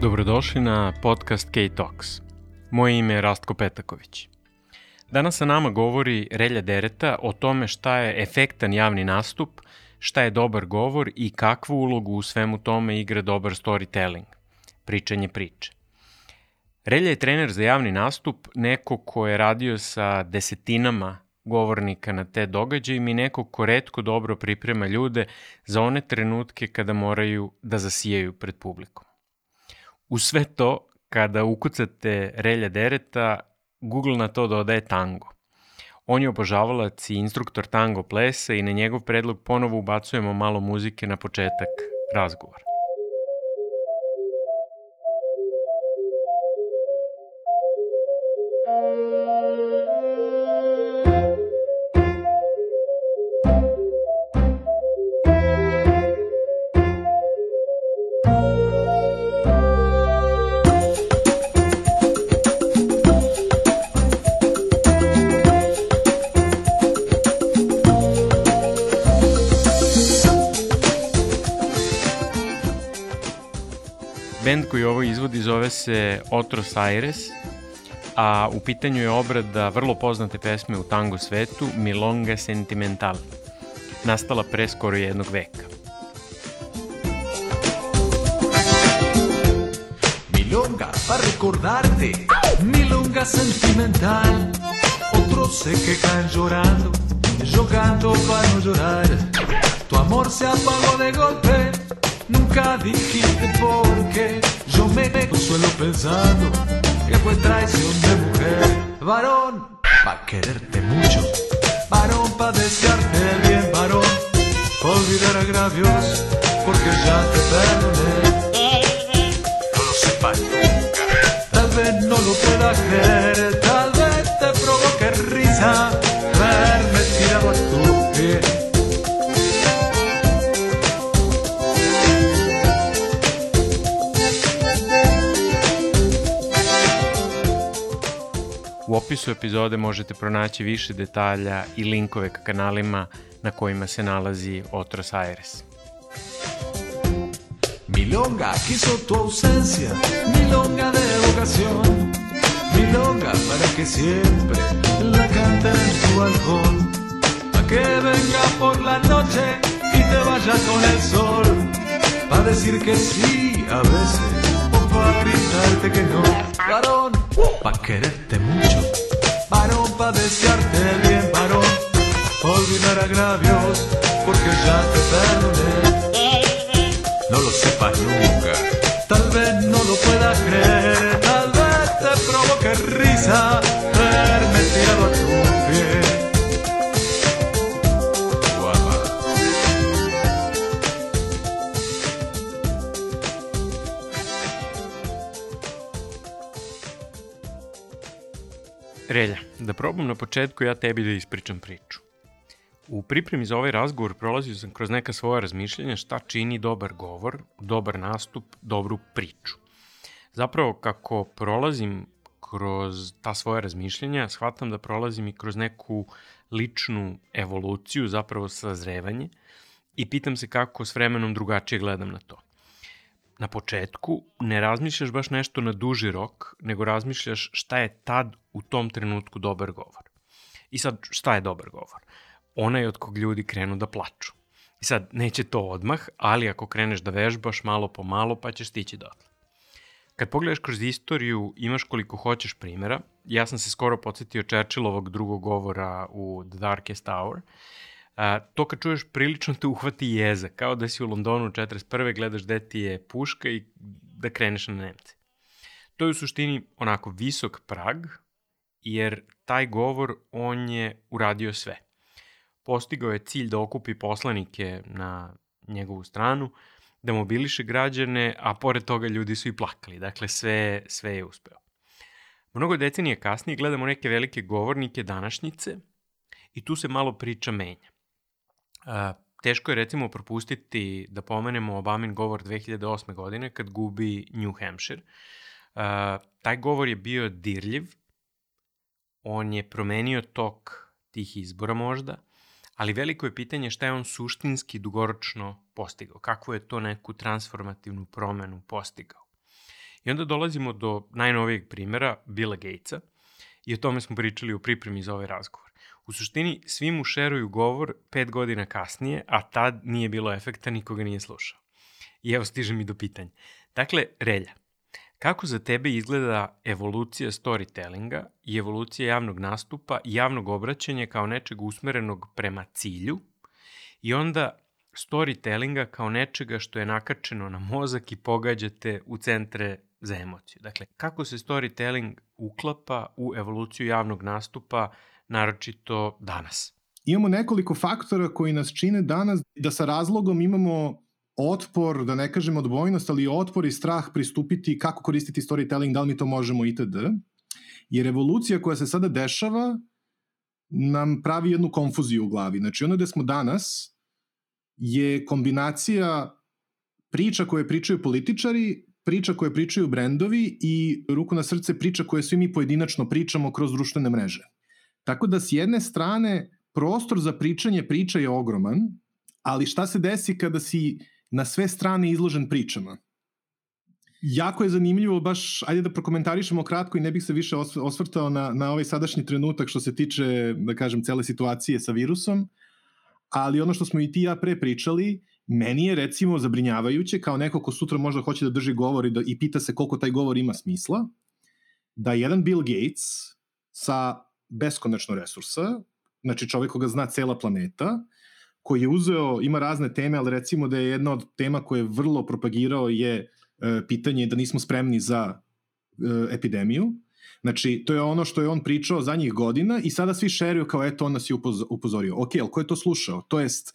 Dobrodošli na podcast K-Talks. Moje ime je Rastko Petaković. Danas sa nama govori Relja Dereta o tome šta je efektan javni nastup, šta je dobar govor i kakvu ulogu u svemu tome igra dobar storytelling, pričanje priče. Relja je trener za javni nastup, neko ko je radio sa desetinama govornika na te događaje i neko ko redko dobro priprema ljude za one trenutke kada moraju da zasijaju pred publikom. U sve to, kada ukucate Relja Dereta, Google na to dodaje tango. On je obožavalac i instruktor tango plesa i na njegov predlog ponovo ubacujemo malo muzike na početak razgovora. Se Otros Aires, a u pitanju je obrada vrlo poznate pesme u tango svetu Milonga Sentimental, nastala pre skoro jednog veka. Milonga para recordarte, milonga sentimental. Otros se quejan llorando, jugando para no llorar. Tu amor se apagó de golpe, nunca dijiste por qué. Yo me consuelo pensando que fue traición de mujer. Varón, pa' quererte mucho, varón pa' desearte bien, varón. Olvidar agravios, porque ya te perdoné. No lo sepas nunca. Tal vez no lo pueda creer, tal vez te provoque risa verme tirado a tus pies. Opisu epizode možete pronaći više detalja i linkove ka kanalima na kojima se nalazi Otros Aires. Milonga quiso tu ausencia, milonga de vocación, milonga para que siempre la cante en tu balcón, a que venga por la noche y te vaya con el sol, para decir que sí a veces que no, varón, pa quererte mucho, varón pa desearte el bien, varón, olvidar agravios porque ya te perdoné. No lo sepas nunca. Tal vez no lo puedas creer, tal vez te provoque risa Relja, da probam na početku ja tebi da ispričam priču. U pripremi za ovaj razgovor prolazio sam kroz neka svoja razmišljenja šta čini dobar govor, dobar nastup, dobru priču. Zapravo, kako prolazim kroz ta svoja razmišljenja, shvatam da prolazim i kroz neku ličnu evoluciju, zapravo sazrevanje, i pitam se kako s vremenom drugačije gledam na to. Na početku ne razmišljaš baš nešto na duži rok, nego razmišljaš šta je tad u tom trenutku dobar govor. I sad, šta je dobar govor? onaj od kog ljudi krenu da plaču. I sad, neće to odmah, ali ako kreneš da vežbaš malo po malo, pa ćeš stići dotle. Kad pogledaš kroz istoriju, imaš koliko hoćeš primjera. Ja sam se skoro podsjetio Churchillovog drugog govora u The Darkest Hour. A, to kad čuješ prilično te uhvati jeza, kao da si u Londonu 41. gledaš gde ti je puška i da kreneš na Nemce. To je u suštini onako visok prag, jer taj govor, on je uradio sve – postigao je cilj da okupi poslanike na njegovu stranu, da mobiliše građane, a pored toga ljudi su i plakali. Dakle, sve, sve je uspeo. Mnogo decenije kasnije gledamo neke velike govornike današnjice i tu se malo priča menja. Teško je recimo propustiti da pomenemo Obamin govor 2008. godine kad gubi New Hampshire. A, taj govor je bio dirljiv, on je promenio tok tih izbora možda, ali veliko je pitanje šta je on suštinski dugoročno postigao, kakvu je to neku transformativnu promenu postigao. I onda dolazimo do najnovijeg primjera, Billa Gatesa, i o tome smo pričali u pripremi za ovaj razgovor. U suštini, svi mu šeruju govor pet godina kasnije, a tad nije bilo efekta, nikoga nije slušao. I evo stiže mi do pitanja. Dakle, Relja, kako za tebe izgleda evolucija storytellinga i evolucija javnog nastupa i javnog obraćanja kao nečeg usmerenog prema cilju i onda storytellinga kao nečega što je nakačeno na mozak i pogađate u centre za emociju. Dakle, kako se storytelling uklapa u evoluciju javnog nastupa, naročito danas? Imamo nekoliko faktora koji nas čine danas da sa razlogom imamo otpor, da ne kažem odbojnost, ali otpor i strah pristupiti kako koristiti storytelling, da li mi to možemo itd. Jer evolucija koja se sada dešava nam pravi jednu konfuziju u glavi. Znači ono gde smo danas je kombinacija priča koje pričaju političari, priča koje pričaju brendovi i ruku na srce priča koje svi mi pojedinačno pričamo kroz društvene mreže. Tako da s jedne strane prostor za pričanje priča je ogroman, ali šta se desi kada si na sve strane izložen pričama? Jako je zanimljivo, baš, ajde da prokomentarišemo kratko i ne bih se više osvrtao na, na ovaj sadašnji trenutak što se tiče, da kažem, cele situacije sa virusom, ali ono što smo i ti ja pre pričali, meni je recimo zabrinjavajuće kao neko ko sutra možda hoće da drži govor i, da, i pita se koliko taj govor ima smisla, da jedan Bill Gates sa beskonačno resursa, znači čovjek koga zna cela planeta, koji je uzeo, ima razne teme, ali recimo da je jedna od tema koje je vrlo propagirao je e, pitanje da nismo spremni za e, epidemiju. Znači, to je ono što je on pričao za njih godina i sada svi šeruju kao eto, on nas je upozorio. Ok, ali ko je to slušao? To jest,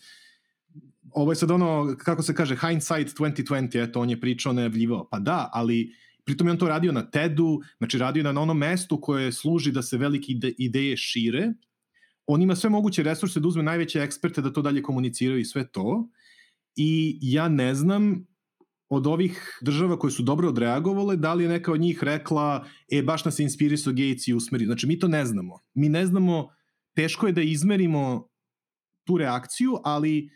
ovo je sad ono, kako se kaže, hindsight 2020, eto, on je pričao, najavljivao. Pa da, ali pritom je on to radio na TED-u, znači radio na onom mestu koje služi da se velike ide, ideje šire. On ima sve moguće resurse da uzme najveće eksperte da to dalje komuniciraju i sve to. I ja ne znam od ovih država koje su dobro odreagovale, da li je neka od njih rekla, e, baš nas je inspirisao Gates i usmeri. Znači, mi to ne znamo. Mi ne znamo, teško je da izmerimo tu reakciju, ali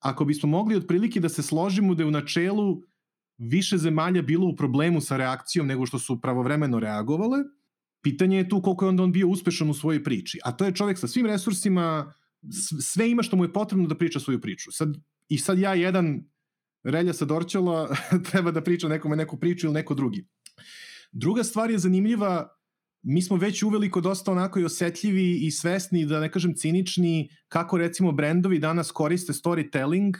ako bismo mogli otprilike da se složimo da je u načelu više zemalja bilo u problemu sa reakcijom nego što su pravovremeno reagovale, pitanje je tu koliko je onda on bio uspešan u svojoj priči. A to je čovek sa svim resursima, sve ima što mu je potrebno da priča svoju priču. Sad, I sad ja jedan Relja sa Dorćola treba da priča nekome neku priču ili neko drugi. Druga stvar je zanimljiva, mi smo već uveliko dosta onako i osetljivi i svesni, da ne kažem cinični, kako recimo brendovi danas koriste storytelling,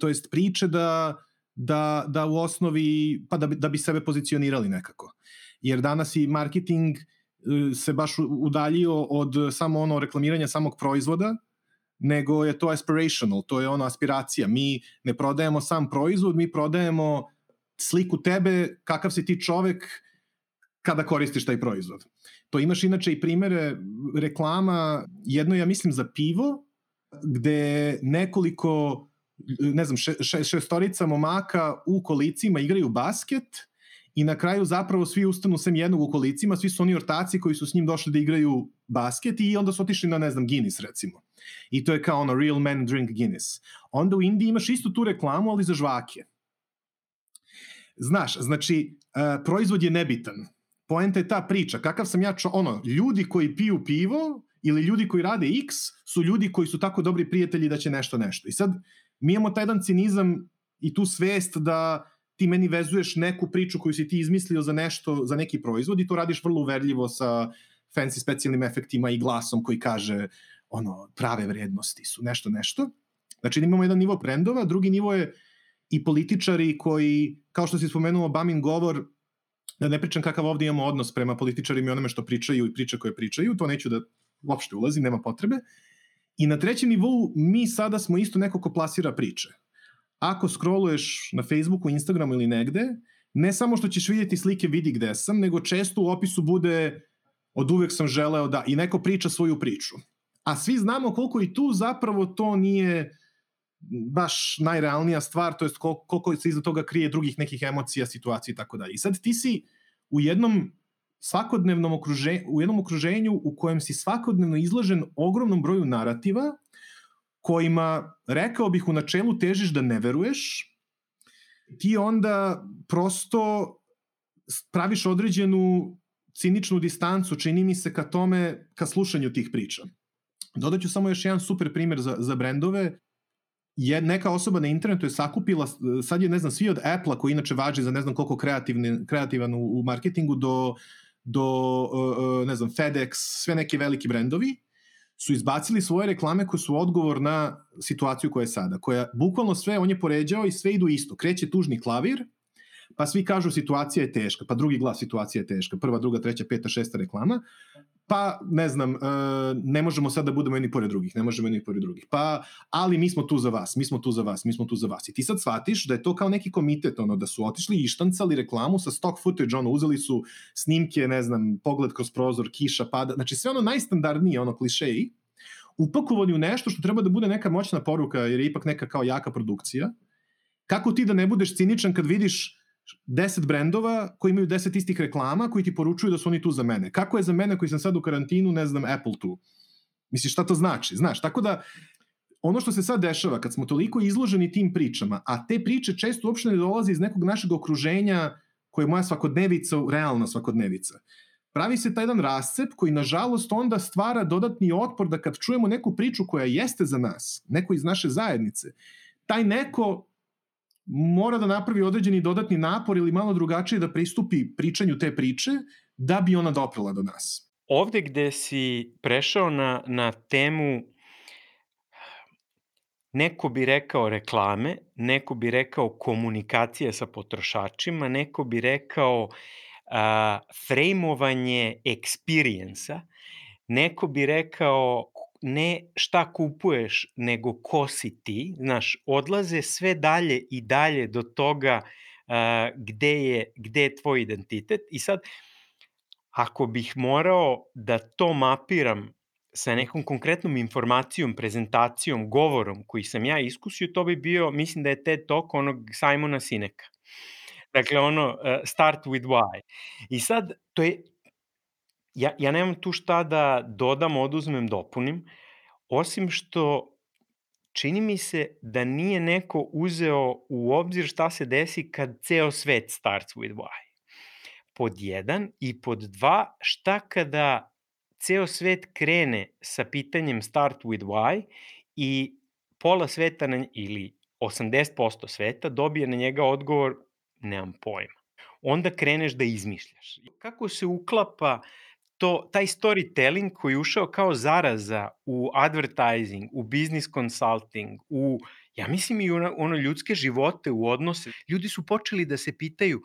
to jest priče da, da, da u osnovi, pa da bi, da bi sebe pozicionirali nekako. Jer danas i marketing e, se baš udaljio od samo ono reklamiranja samog proizvoda, nego je to aspirational, to je ono aspiracija. Mi ne prodajemo sam proizvod, mi prodajemo sliku tebe, kakav si ti čovek kada koristiš taj proizvod. To imaš inače i primere reklama, jedno ja mislim za pivo, gde nekoliko ne znam, še, še, šestorica momaka u kolicima igraju basket i na kraju zapravo svi ustanu sem jednog u kolicima, svi su oni ortaci koji su s njim došli da igraju basket i onda su otišli na, ne znam, Guinness recimo. I to je kao ono, real men drink Guinness. Onda u Indiji imaš istu tu reklamu, ali za žvake. Znaš, znači, uh, proizvod je nebitan. Poenta je ta priča. Kakav sam ja čo... Ono, ljudi koji piju pivo ili ljudi koji rade X su ljudi koji su tako dobri prijatelji da će nešto nešto. I sad, mi imamo taj jedan cinizam i tu svest da ti meni vezuješ neku priču koju si ti izmislio za nešto, za neki proizvod i to radiš vrlo uverljivo sa fancy specijalnim efektima i glasom koji kaže ono, prave vrednosti su nešto, nešto. Znači imamo jedan nivo brendova, drugi nivo je i političari koji, kao što si spomenuo, Bamin govor, da ne pričam kakav ovde imamo odnos prema političarima i onome što pričaju i priče koje pričaju, to neću da uopšte ulazim, nema potrebe. I na trećem nivou mi sada smo isto neko ko plasira priče. Ako scrolluješ na Facebooku, Instagramu ili negde, ne samo što ćeš vidjeti slike vidi gde sam, nego često u opisu bude od uvek sam želeo da i neko priča svoju priču a svi znamo koliko i tu zapravo to nije baš najrealnija stvar, to jest koliko se iza toga krije drugih nekih emocija, situacija i tako dalje. I sad ti si u jednom svakodnevnom okruženju, u jednom okruženju u kojem si svakodnevno izložen ogromnom broju narativa kojima, rekao bih, u načelu težiš da ne veruješ, ti onda prosto praviš određenu ciničnu distancu, čini mi se, ka tome, ka slušanju tih priča. Dodaću samo još jedan super primer za, za brendove. Je, neka osoba na internetu je sakupila, sad je, ne znam, svi od Apple-a, koji inače važi za ne znam koliko kreativni, kreativan u, u marketingu, do, do ne znam, FedEx, sve neki veliki brendovi, su izbacili svoje reklame koje su odgovor na situaciju koja je sada, koja bukvalno sve, on je poređao i sve idu isto. Kreće tužni klavir, pa svi kažu situacija je teška, pa drugi glas situacija je teška, prva, druga, treća, peta, šesta reklama, pa ne znam, e, ne možemo sad da budemo jedni pored drugih, ne možemo jedni pored drugih, pa ali mi smo tu za vas, mi smo tu za vas, mi smo tu za vas. I ti sad shvatiš da je to kao neki komitet, ono, da su otišli i štancali reklamu sa stock footage, ono, uzeli su snimke, ne znam, pogled kroz prozor, kiša, pada, znači sve ono najstandardnije, ono, klišeji, upakovani u nešto što treba da bude neka moćna poruka, jer je ipak neka kao jaka produkcija, kako ti da ne budeš ciničan kad vidiš 10 brendova koji imaju 10 istih reklama koji ti poručuju da su oni tu za mene. Kako je za mene koji sam sad u karantinu, ne znam, Apple tu? Misliš, šta to znači? Znaš, tako da ono što se sad dešava, kad smo toliko izloženi tim pričama, a te priče često uopšte ne dolaze iz nekog našeg okruženja koje je moja svakodnevica, realna svakodnevica. Pravi se taj jedan rascep koji nažalost onda stvara dodatni otpor da kad čujemo neku priču koja jeste za nas, neko iz naše zajednice, taj neko mora da napravi određeni dodatni napor ili malo drugačije da pristupi pričanju te priče da bi ona doprela do nas. Ovde gde si prešao na, na temu neko bi rekao reklame, neko bi rekao komunikacije sa potrošačima, neko bi rekao a, frejmovanje eksperijensa, neko bi rekao ne šta kupuješ, nego ko si ti, znaš, odlaze sve dalje i dalje do toga uh, gde, je, gde je tvoj identitet. I sad, ako bih morao da to mapiram sa nekom konkretnom informacijom, prezentacijom, govorom koji sam ja iskusio, to bi bio, mislim da je TED Talk onog Simona Sineka. Dakle, ono, uh, start with why. I sad, to je, ja, ja nemam tu šta da dodam, oduzmem, dopunim, osim što čini mi se da nije neko uzeo u obzir šta se desi kad ceo svet starts with why. Pod jedan i pod dva, šta kada ceo svet krene sa pitanjem start with why i pola sveta na, ili 80% sveta dobije na njega odgovor nemam pojma. Onda kreneš da izmišljaš. Kako se uklapa uh, to, taj storytelling koji je ušao kao zaraza u advertising, u business consulting, u, ja mislim i u ono, ljudske živote, u odnose, ljudi su počeli da se pitaju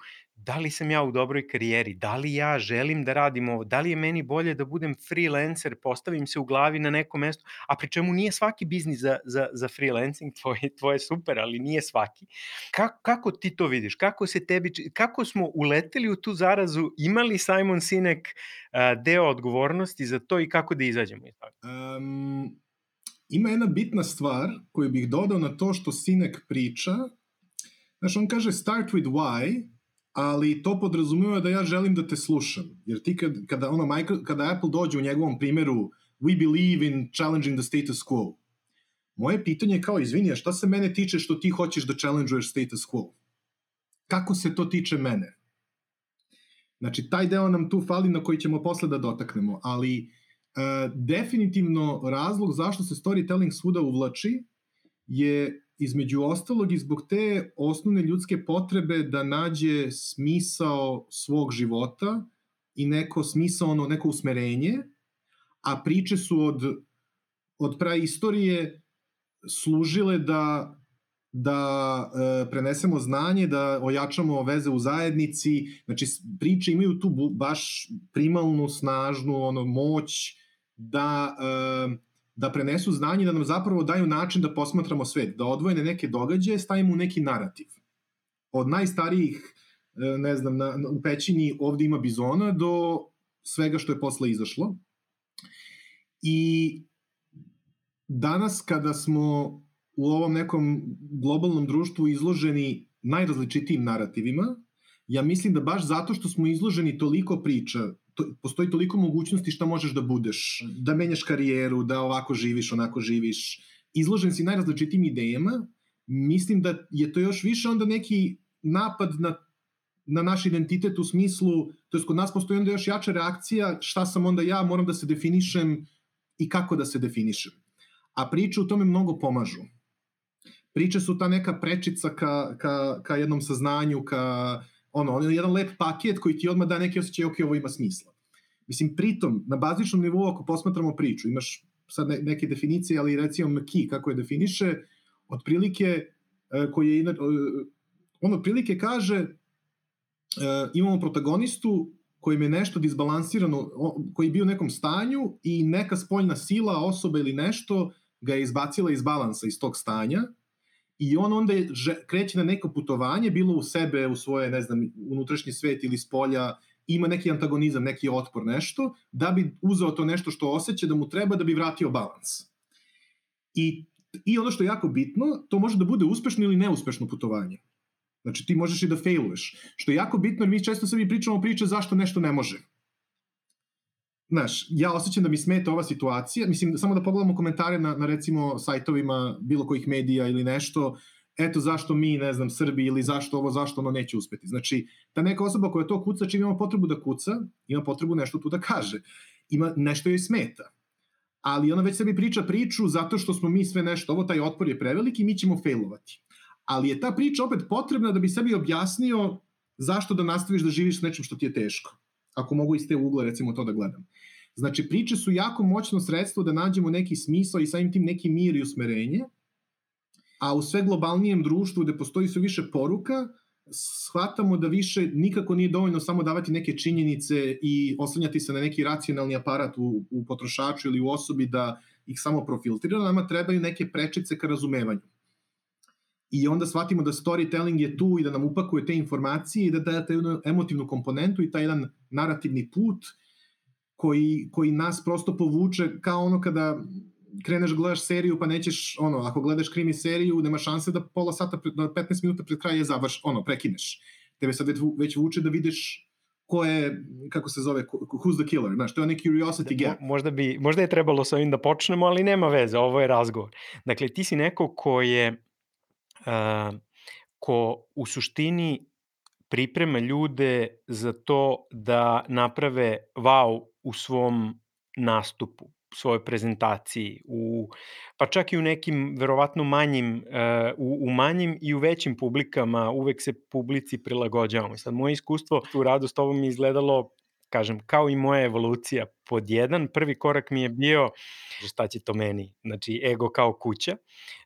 da li sam ja u dobroj karijeri, da li ja želim da radim ovo, da li je meni bolje da budem freelancer, postavim se u glavi na neko mesto, a pri čemu nije svaki biznis za, za, za freelancing, tvoj, tvoj je super, ali nije svaki. Kako, kako ti to vidiš? Kako se tebi, kako smo uleteli u tu zarazu, imali Simon Sinek uh, deo odgovornosti za to i kako da izađemo iz toga? Um, ima jedna bitna stvar koju bih dodao na to što Sinek priča. Znaš, on kaže start with why, ali to podrazumeva da ja želim da te slušam. Jer ti kad, kada, ono, Michael, kada Apple dođe u njegovom primeru we believe in challenging the status quo, moje pitanje je kao, izvini, a šta se mene tiče što ti hoćeš da challengeuješ status quo? Kako se to tiče mene? Znači, taj deo nam tu fali na koji ćemo posle da dotaknemo, ali uh, definitivno razlog zašto se storytelling svuda uvlači je između ostalog i zbog te osnovne ljudske potrebe da nađe smisao svog života i neko smisao, ono, neko usmerenje, a priče su od, od praistorije služile da da e, prenesemo znanje, da ojačamo veze u zajednici, znači priče imaju tu baš primalnu, snažnu ono, moć da e, da prenesu znanje, da nam zapravo daju način da posmatramo svet, da odvojene neke događaje stavimo u neki narativ. Od najstarijih, e, ne znam, na, u pećini ovde ima bizona do svega što je posle izašlo. I danas kada smo u ovom nekom globalnom društvu izloženi najrazličitijim narativima, ja mislim da baš zato što smo izloženi toliko priča, postoji toliko mogućnosti šta možeš da budeš, da menjaš karijeru, da ovako živiš, onako živiš, izložen si najrazličitim idejama, mislim da je to još više onda neki napad na na naš identitet u smislu, to je kod nas postoji onda još jača reakcija šta sam onda ja, moram da se definišem i kako da se definišem. A priče u tome mnogo pomažu. Priče su ta neka prečica ka, ka, ka jednom saznanju, ka ono, on je jedan lep paket koji ti odmah da neki osjećaj, ok, ovo ima smisla. Mislim, pritom, na bazičnom nivou, ako posmatramo priču, imaš sad ne, neke definicije, ali recimo McKee, kako je definiše, otprilike, e, koji je, on otprilike kaže, e, imamo protagonistu kojim je nešto disbalansirano, koji je bio u nekom stanju i neka spoljna sila, osoba ili nešto ga je izbacila iz balansa iz tog stanja. I on onda kreće na neko putovanje, bilo u sebe, u svoje, ne znam, unutrašnji svet ili spolja, ima neki antagonizam, neki otpor, nešto, da bi uzeo to nešto što osjeća da mu treba da bi vratio balans. I, I ono što je jako bitno, to može da bude uspešno ili neuspešno putovanje. Znači ti možeš i da failuješ. Što je jako bitno jer mi često sebi pričamo priče zašto nešto ne može. Znaš, ja osjećam da mi smeta ova situacija, mislim, samo da pogledamo komentare na, na recimo sajtovima bilo kojih medija ili nešto, eto zašto mi, ne znam, Srbi ili zašto ovo, zašto ono neće uspeti. Znači, ta neka osoba koja to kuca, čim ima potrebu da kuca, ima potrebu nešto tu da kaže. Ima, nešto joj smeta. Ali ona već sebi priča priču zato što smo mi sve nešto, ovo taj otpor je preveliki, mi ćemo failovati. Ali je ta priča opet potrebna da bi sebi objasnio zašto da nastaviš da živiš s nečim što ti je teško. Ako mogu iz te ugle recimo to da gledam. Znači, priče su jako moćno sredstvo da nađemo neki smisao i samim tim neki mir i usmerenje, a u sve globalnijem društvu gde postoji sve više poruka, shvatamo da više nikako nije dovoljno samo davati neke činjenice i oslanjati se na neki racionalni aparat u, u potrošaču ili u osobi da ih samo profiltrira, nama trebaju neke prečice ka razumevanju. I onda shvatimo da storytelling je tu i da nam upakuje te informacije i da daje jednu emotivnu komponentu i taj jedan narativni put koji, koji nas prosto povuče kao ono kada kreneš gledaš seriju pa nećeš, ono, ako gledaš krimi seriju, nema šanse da pola sata, pred, 15 minuta pred kraj je završ, ono, prekineš. Tebe sad već, vuče da vidiš ko je, kako se zove, who's the killer, znaš, to je onaj curiosity gap. Možda, bi, možda je trebalo sa ovim da počnemo, ali nema veze, ovo je razgovor. Dakle, ti si neko ko je, uh, ko u suštini priprema ljude za to da naprave wow u svom nastupu svojoj prezentaciji, u, pa čak i u nekim verovatno manjim, uh, u, u manjim i u većim publikama uvek se publici prilagođavamo. Sad, moje iskustvo u radu s tobom je izgledalo kažem, kao i moja evolucija pod jedan, prvi korak mi je bio šta će to meni, znači ego kao kuća.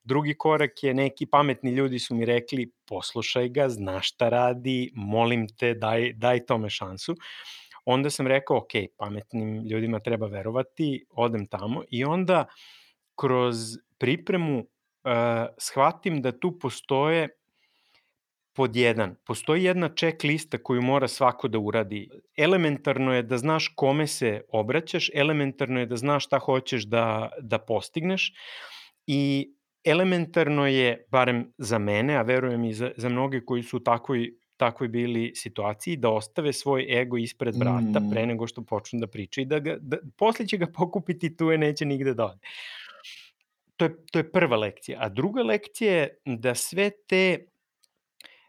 Drugi korak je neki pametni ljudi su mi rekli poslušaj ga, znaš šta radi, molim te, daj, daj tome šansu onda sam rekao, ok, pametnim ljudima treba verovati, odem tamo i onda kroz pripremu uh, shvatim da tu postoje pod jedan, postoji jedna checklista koju mora svako da uradi. Elementarno je da znaš kome se obraćaš, elementarno je da znaš šta hoćeš da, da postigneš i elementarno je, barem za mene, a verujem i za, za mnoge koji su u takvoj takvoj bili situaciji da ostave svoj ego ispred vrata mm. pre nego što počnu da pričaju i da ga, da, posle će ga pokupiti tu je neće nigde da ode. To je, to je prva lekcija. A druga lekcija je da sve te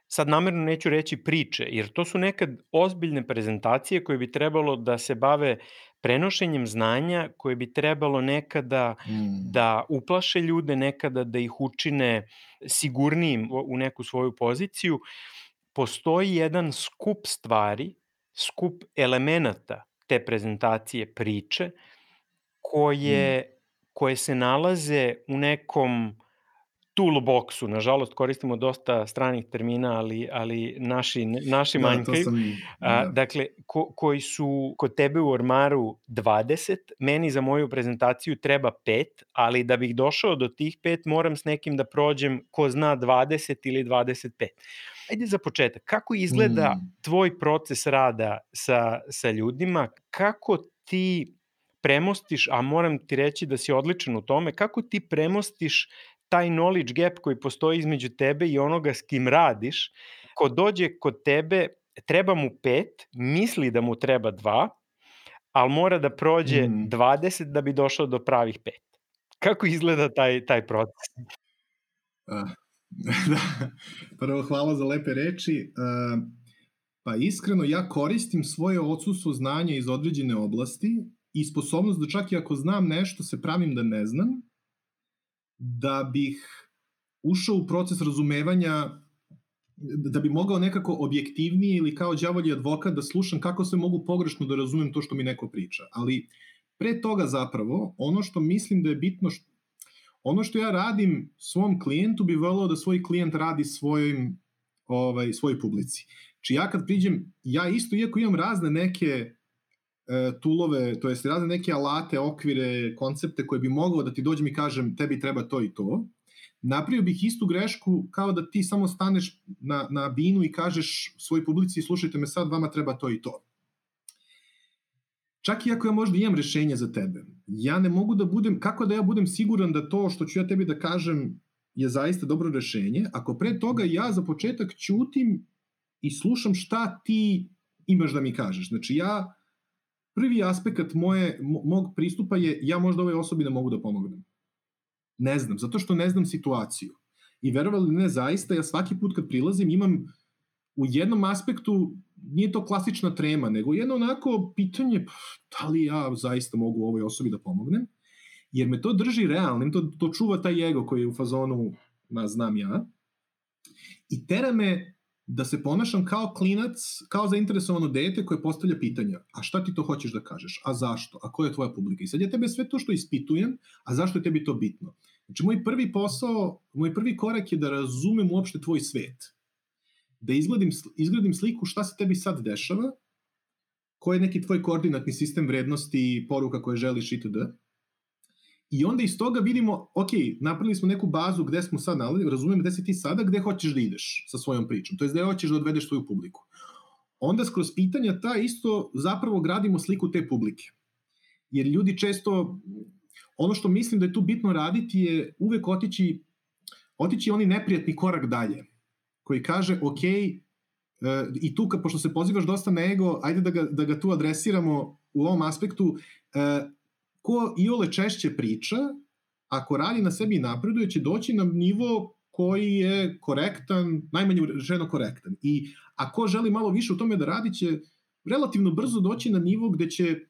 sad namerno neću reći priče, jer to su nekad ozbiljne prezentacije koje bi trebalo da se bave prenošenjem znanja, koje bi trebalo nekada mm. da uplaše ljude, nekada da ih učine sigurnijim u neku svoju poziciju. Uh, postoji jedan skup stvari, skup elemenata te prezentacije priče koje, mm. koje se nalaze u nekom toolboxu. Nažalost, koristimo dosta stranih termina, ali, ali naši, naši da, manjkaju. Da. dakle, ko, koji su kod tebe u ormaru 20, meni za moju prezentaciju treba 5, ali da bih došao do tih 5 moram s nekim da prođem ko zna 20 ili 25. Ajde za početak, kako izgleda mm. tvoj proces rada sa, sa ljudima, kako ti premostiš, a moram ti reći da si odličan u tome, kako ti premostiš taj knowledge gap koji postoji između tebe i onoga s kim radiš, ko dođe kod tebe, treba mu pet, misli da mu treba dva, ali mora da prođe mm. 20 da bi došao do pravih pet. Kako izgleda taj, taj proces? Uh, da, prvo hvala za lepe reči. Uh, Pa iskreno, ja koristim svoje odsustvo znanja iz određene oblasti i sposobnost da čak i ako znam nešto, se pravim da ne znam, da bih ušao u proces razumevanja da bi mogao nekako objektivnije ili kao đavolji advokat da slušam kako se mogu pogrešno da razumem to što mi neko priča. Ali pre toga zapravo, ono što mislim da je bitno, što, ono što ja radim svom klijentu bi volao da svoj klijent radi svojim, ovaj, svoj publici. Či ja kad priđem, ja isto, iako imam razne neke tulove, to jest razne neke alate, okvire, koncepte koje bi mogao da ti dođem i kažem tebi treba to i to, napravio bih istu grešku kao da ti samo staneš na, na binu i kažeš svoj publici slušajte me sad, vama treba to i to. Čak i ako ja možda imam rešenje za tebe, ja ne mogu da budem, kako da ja budem siguran da to što ću ja tebi da kažem je zaista dobro rešenje, ako pre toga ja za početak ćutim i slušam šta ti imaš da mi kažeš. Znači ja, prvi aspekt moje, mog pristupa je ja možda ovoj osobi ne mogu da pomognem. Ne znam, zato što ne znam situaciju. I verovali ne, zaista, ja svaki put kad prilazim imam u jednom aspektu, nije to klasična trema, nego jedno onako pitanje, da li ja zaista mogu ovoj osobi da pomognem, jer me to drži realnim, to, to čuva taj ego koji je u fazonu, ma znam ja, i tera me da se ponašam kao klinac, kao zainteresovano dete koje postavlja pitanja. A šta ti to hoćeš da kažeš? A zašto? A ko je tvoja publika? I sad ja tebe sve to što ispitujem, a zašto je tebi to bitno? Znači, moj prvi posao, moj prvi korak je da razumem uopšte tvoj svet. Da izgledim, izgledim sliku šta se tebi sad dešava, koji je neki tvoj koordinatni sistem vrednosti, poruka koje želiš itd. I onda iz toga vidimo, ok, napravili smo neku bazu gde smo sad nalazili, razumem gde si ti sada, gde hoćeš da ideš sa svojom pričom, to je gde hoćeš da odvedeš svoju publiku. Onda skroz pitanja ta isto zapravo gradimo sliku te publike. Jer ljudi često, ono što mislim da je tu bitno raditi je uvek otići, otići oni neprijatni korak dalje, koji kaže, ok, Uh, i tu, pošto se pozivaš dosta na ego, ajde da ga, da ga tu adresiramo u ovom aspektu, uh, ko i ole češće priča, ako radi na sebi i napreduje, će doći na nivo koji je korektan, najmanje rečeno korektan. I ako želi malo više u tome da radi, će relativno brzo doći na nivo gde će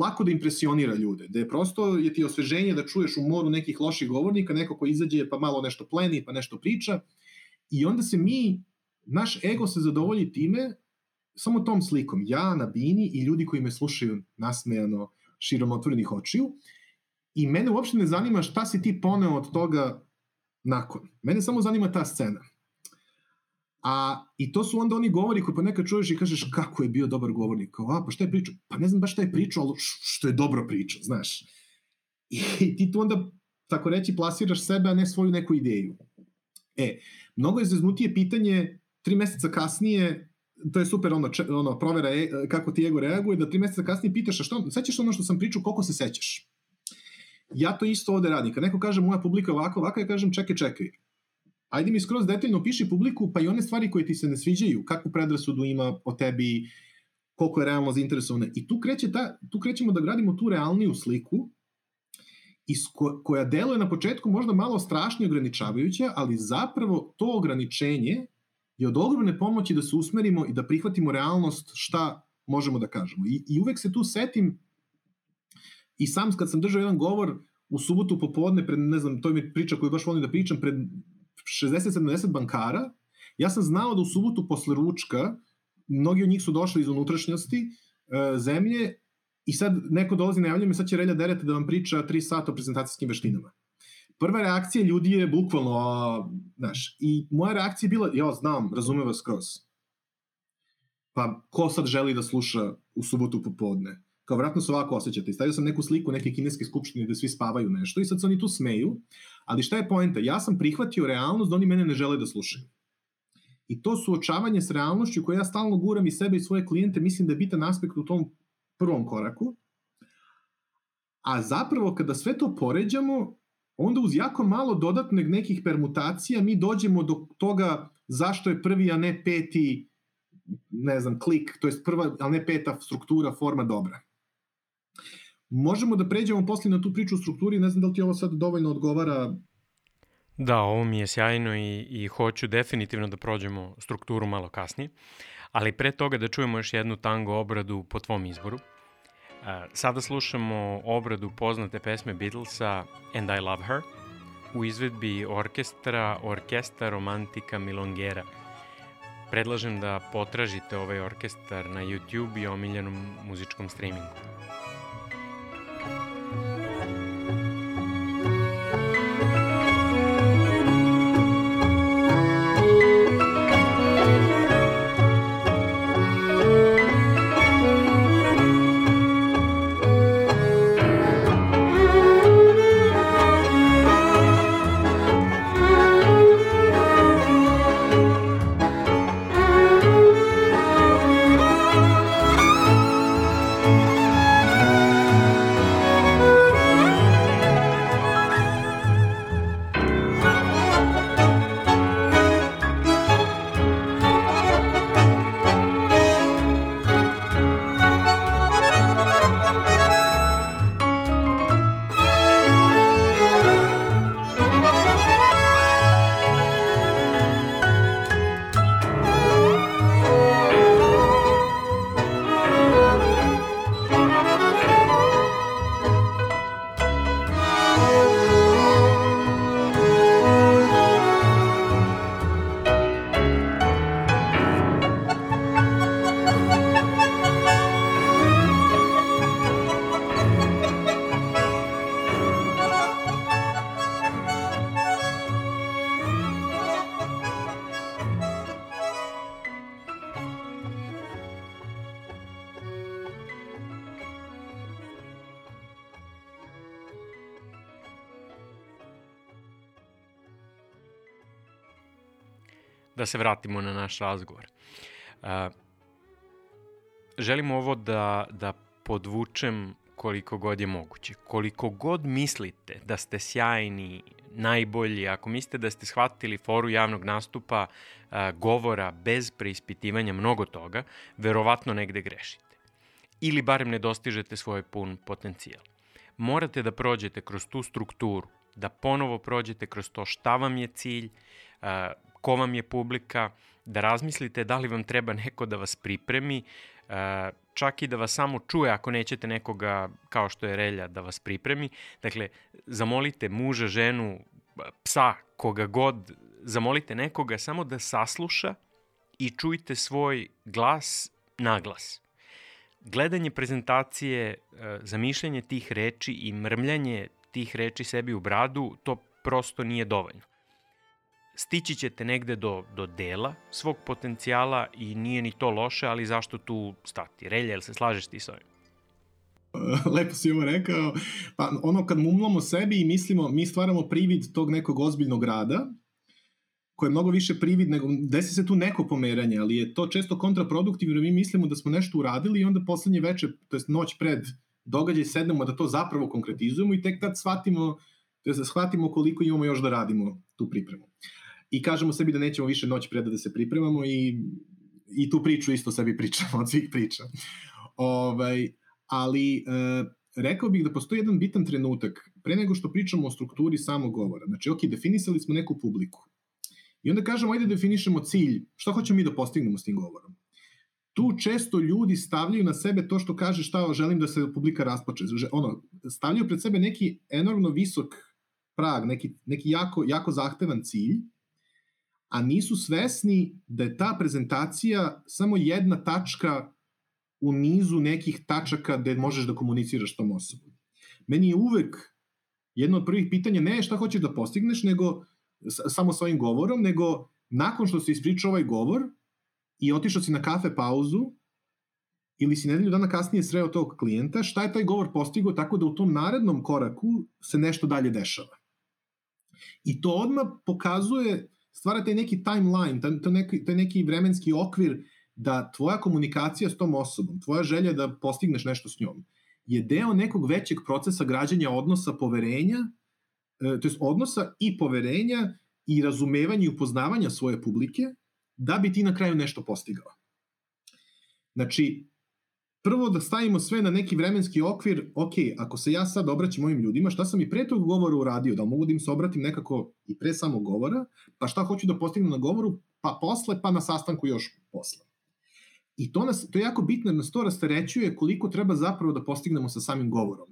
lako da impresionira ljude, gde prosto je ti osveženje da čuješ u moru nekih loših govornika, neko ko izađe pa malo nešto pleni, pa nešto priča, i onda se mi, naš ego se zadovolji time samo tom slikom. Ja na bini i ljudi koji me slušaju nasmejano, širom otvorenih očiju i mene uopšte ne zanima šta si ti poneo od toga nakon. Mene samo zanima ta scena. A, I to su onda oni govori koji ponekad čuješ i kažeš kako je bio dobar govornik. Kao, a, pa šta je pričao? Pa ne znam baš šta je pričao, ali što je dobro pričao, znaš. I ti tu onda, tako reći, plasiraš sebe, a ne svoju neku ideju. E, mnogo je zeznutije pitanje tri meseca kasnije to je super ono, če, ono provera e, kako ti ego reaguje, da tri meseca kasnije pitaš a što, sećaš ono što sam pričao, koliko se sećaš? Ja to isto ovde radim. Kad neko kaže moja publika ovako, ovako, ja kažem čekaj, čekaj. Ajde mi skroz detaljno piši publiku, pa i one stvari koje ti se ne sviđaju, kakvu predrasudu ima o tebi, koliko je realno zainteresovana. I tu, kreće ta, tu krećemo da gradimo tu realniju sliku, iz ko, koja deluje na početku možda malo strašnije ograničavajuća, ali zapravo to ograničenje je od ogromne pomoći da se usmerimo i da prihvatimo realnost šta možemo da kažemo. I, i uvek se tu setim i sam kad sam držao jedan govor u subotu popodne, pred, ne znam, to je priča koju baš volim da pričam, pred 60-70 bankara, ja sam znao da u subotu posle ručka, mnogi od njih su došli iz unutrašnjosti e, zemlje i sad neko dolazi najavljuje me, sad će Relja Derete da vam priča 3 sata o prezentacijskim veštinama prva reakcija ljudi je bukvalno, a, znaš, i moja reakcija je bila, ja znam, razume vas skroz. Pa, ko sad želi da sluša u subotu popodne? Kao, vratno se ovako osjećate. Stavio sam neku sliku neke kineske skupštine gde svi spavaju nešto i sad se oni tu smeju, ali šta je poenta? Ja sam prihvatio realnost da oni mene ne žele da slušaju. I to suočavanje s realnošću koje ja stalno guram i sebe i svoje klijente, mislim da je bitan aspekt u tom prvom koraku. A zapravo kada sve to poređamo, onda uz jako malo dodatnog nekih permutacija mi dođemo do toga zašto je prvi, a ne peti, ne znam, klik, to je prva, a ne peta struktura, forma dobra. Možemo da pređemo posle na tu priču o strukturi, ne znam da li ti ovo sad dovoljno odgovara Da, ovo mi je sjajno i, i hoću definitivno da prođemo strukturu malo kasnije. Ali pre toga da čujemo još jednu tango obradu po tvom izboru. Sada slušamo obradu poznate pesme Beatlesa And I Love Her u izvedbi orkestra Orkestra Romantika Milongera. Predlažem da potražite ovaj orkestar na YouTube i omiljenom muzičkom streamingu. Se vratimo na naš razgovor. Uh, želim ovo da, da podvučem koliko god je moguće. Koliko god mislite da ste sjajni, najbolji, ako mislite da ste shvatili foru javnog nastupa, uh, govora bez preispitivanja mnogo toga, verovatno negde grešite. Ili barem ne dostižete svoj pun potencijal. Morate da prođete kroz tu strukturu, da ponovo prođete kroz to šta vam je cilj, uh, ko vam je publika, da razmislite da li vam treba neko da vas pripremi, e, čak i da vas samo čuje ako nećete nekoga kao što je Relja da vas pripremi. Dakle, zamolite muža, ženu, psa, koga god, zamolite nekoga samo da sasluša i čujte svoj glas na glas. Gledanje prezentacije, e, zamišljanje tih reči i mrmljanje tih reči sebi u bradu, to prosto nije dovoljno stići ćete negde do, do dela svog potencijala i nije ni to loše, ali zašto tu stati? Relja, jel se slažeš ti sa ovim? Lepo si ovo rekao. Pa ono kad mumlamo sebi i mislimo, mi stvaramo privid tog nekog ozbiljnog rada, koji je mnogo više privid nego, desi se tu neko pomeranje, ali je to često kontraproduktivno, jer mi mislimo da smo nešto uradili i onda poslednje veče, to je noć pred događaj, sednemo da to zapravo konkretizujemo i tek tad shvatimo, da shvatimo koliko imamo još da radimo tu pripremu i kažemo sebi da nećemo više noć preda da se pripremamo i, i tu priču isto sebi pričamo od svih priča. Ovaj, ali e, rekao bih da postoji jedan bitan trenutak pre nego što pričamo o strukturi samog govora. Znači, ok, definisali smo neku publiku. I onda kažemo, ajde definišemo cilj, šta hoćemo mi da postignemo s tim govorom. Tu često ljudi stavljaju na sebe to što kaže šta želim da se publika raspoče. Ono, stavljaju pred sebe neki enormno visok prag, neki, neki jako, jako zahtevan cilj, a nisu svesni da je ta prezentacija samo jedna tačka u nizu nekih tačaka gde možeš da komuniciraš tom osobom. Meni je uvek jedno od prvih pitanja ne šta hoćeš da postigneš, nego samo svojim govorom, nego nakon što se ispričao ovaj govor i otišao si na kafe pauzu ili si nedelju dana kasnije sreo tog klijenta, šta je taj govor postigao tako da u tom narednom koraku se nešto dalje dešava. I to odmah pokazuje stvara taj neki timeline, taj, taj, neki, taj neki vremenski okvir da tvoja komunikacija s tom osobom, tvoja želja da postigneš nešto s njom, je deo nekog većeg procesa građanja odnosa poverenja, to je odnosa i poverenja i razumevanja i upoznavanja svoje publike, da bi ti na kraju nešto postigao. Znači, prvo da stavimo sve na neki vremenski okvir, ok, ako se ja sad obraćam ovim ljudima, šta sam i pre tog govora uradio, da mogu da im se obratim nekako i pre samog govora, pa šta hoću da postignem na govoru, pa posle, pa na sastanku još posle. I to, nas, to je jako bitno, nas to rastarećuje koliko treba zapravo da postignemo sa samim govorom,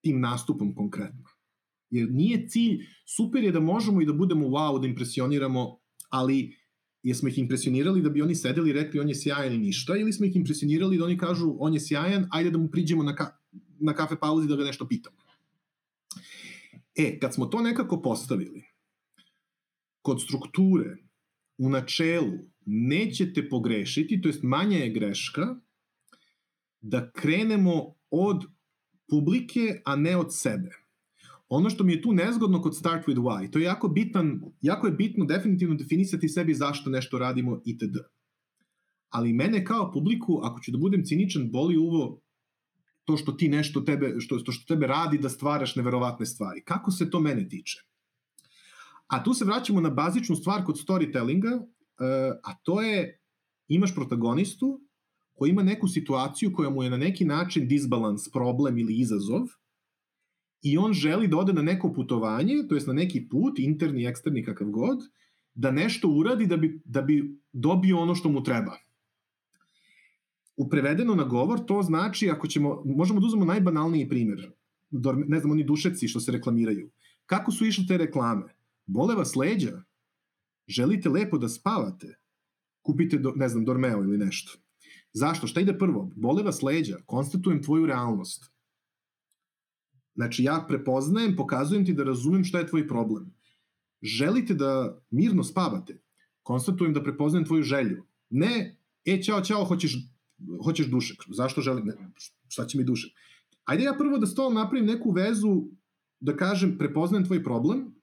tim nastupom konkretno. Jer nije cilj, super je da možemo i da budemo wow, da impresioniramo, ali jesmo ih impresionirali da bi oni sedeli i rekli on je sjajan i ništa, ili smo ih impresionirali da oni kažu on je sjajan, ajde da mu priđemo na, ka, na kafe pauzi da ga nešto pitamo. E, kad smo to nekako postavili, kod strukture, u načelu, nećete pogrešiti, to jest manja je greška, da krenemo od publike, a ne od sebe. Ono što mi je tu nezgodno kod Start with Why, to je jako, bitan, jako je bitno definitivno definisati sebi zašto nešto radimo itd. Ali mene kao publiku, ako ću da budem ciničan, boli uvo to što ti nešto tebe, što, što, što tebe radi da stvaraš neverovatne stvari. Kako se to mene tiče? A tu se vraćamo na bazičnu stvar kod storytellinga, eh, a to je imaš protagonistu koji ima neku situaciju koja mu je na neki način disbalans, problem ili izazov i on želi da ode na neko putovanje, to jest na neki put, interni, eksterni, kakav god, da nešto uradi da bi, da bi dobio ono što mu treba. U prevedeno na govor to znači, ako ćemo, možemo da uzmemo najbanalniji primer, ne znam, oni dušeci što se reklamiraju. Kako su išle te reklame? Bole vas leđa? Želite lepo da spavate? Kupite, do, ne znam, Dormeo ili nešto. Zašto? Šta ide prvo? Bole vas leđa? Konstatujem tvoju realnost. Znači, ja prepoznajem, pokazujem ti da razumem šta je tvoj problem. Želite da mirno spavate? Konstatujem da prepoznajem tvoju želju. Ne, e, čao, čao, hoćeš, hoćeš dušek. Zašto želim? Ne, šta će mi dušek? Ajde ja prvo da s tobom napravim neku vezu, da kažem, prepoznajem tvoj problem,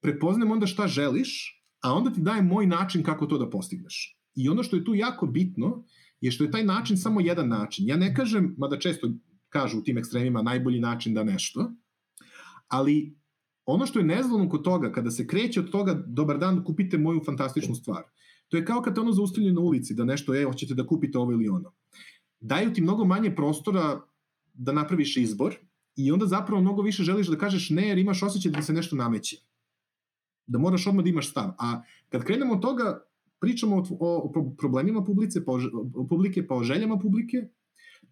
prepoznajem onda šta želiš, a onda ti dajem moj način kako to da postigneš. I ono što je tu jako bitno je što je taj način samo jedan način. Ja ne kažem, mada često kažu u tim ekstremima najbolji način da nešto, ali ono što je nezvolno kod toga, kada se kreće od toga, dobar dan, kupite moju fantastičnu stvar. To je kao kad te ono zaustavljaju na ulici, da nešto, e, hoćete da kupite ovo ili ono. Daju ti mnogo manje prostora da napraviš izbor i onda zapravo mnogo više želiš da kažeš ne, jer imaš osjećaj da se nešto nameće. Da moraš odmah da imaš stav. A kad krenemo od toga, pričamo o, o, o problemima publice, pa o, publike, pa o željama publike,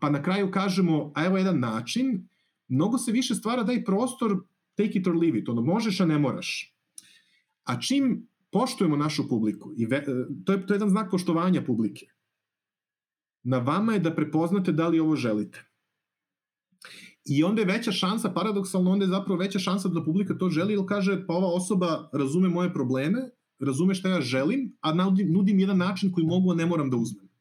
pa na kraju kažemo, a evo jedan način, mnogo se više stvara daj prostor take it or leave it, ono možeš, a ne moraš. A čim poštujemo našu publiku, i ve, to, je, to je jedan znak poštovanja publike, na vama je da prepoznate da li ovo želite. I onda je veća šansa, paradoksalno, onda je zapravo veća šansa da publika to želi, ili kaže, pa ova osoba razume moje probleme, razume šta ja želim, a nudim, jedan način koji mogu, a ne moram da uzmem.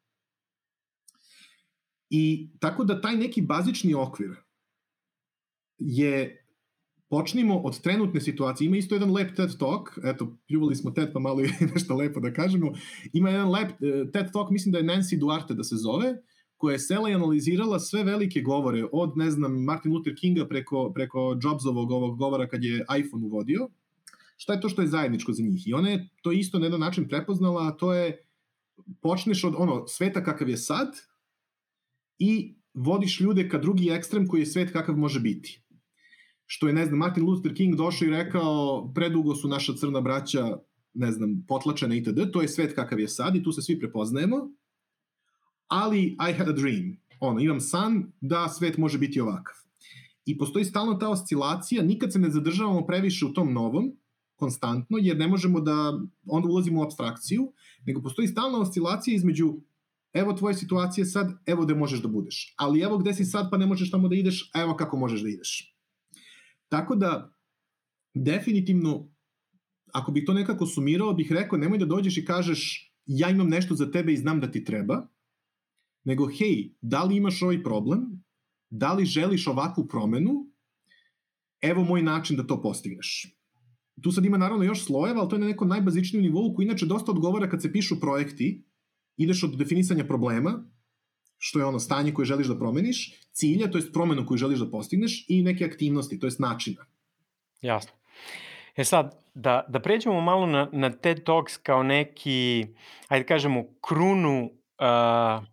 I tako da taj neki bazični okvir je počnimo od trenutne situacije. Ima isto jedan lep TED Talk, eto, pljuvali smo TED pa malo i nešto lepo da kažemo. Ima jedan lep uh, TED Talk, mislim da je Nancy Duarte da se zove, koja je sela i analizirala sve velike govore, od, ne znam, Martin Luther Kinga preko, preko Jobsovog ovog govora kad je iPhone uvodio. Šta je to što je zajedničko za njih? I ona je to isto na jedan način prepoznala, a to je počneš od ono, sveta kakav je sad, i vodiš ljude ka drugi ekstrem koji je svet kakav može biti. Što je, ne znam, Martin Luther King došao i rekao, predugo su naša crna braća, ne znam, potlačena itd. To je svet kakav je sad i tu se svi prepoznajemo. Ali I had a dream. Ono, imam san da svet može biti ovakav. I postoji stalno ta oscilacija, nikad se ne zadržavamo previše u tom novom, konstantno, jer ne možemo da onda ulazimo u abstrakciju, nego postoji stalna oscilacija između evo tvoje situacije sad, evo gde možeš da budeš. Ali evo gde si sad pa ne možeš tamo da ideš, a evo kako možeš da ideš. Tako da, definitivno, ako bih to nekako sumirao, bih rekao, nemoj da dođeš i kažeš ja imam nešto za tebe i znam da ti treba, nego hej, da li imaš ovaj problem, da li želiš ovakvu promenu, evo moj način da to postigneš. Tu sad ima naravno još slojeva, ali to je na nekom najbazičnijem nivou koji inače dosta odgovara kad se pišu projekti, ideš od definisanja problema, što je ono stanje koje želiš da promeniš, cilja, to jest promenu koju želiš da postigneš i neke aktivnosti, to jest načina. Jasno. E sad, da, da pređemo malo na, na TED Talks kao neki, ajde kažemo, krunu, uh,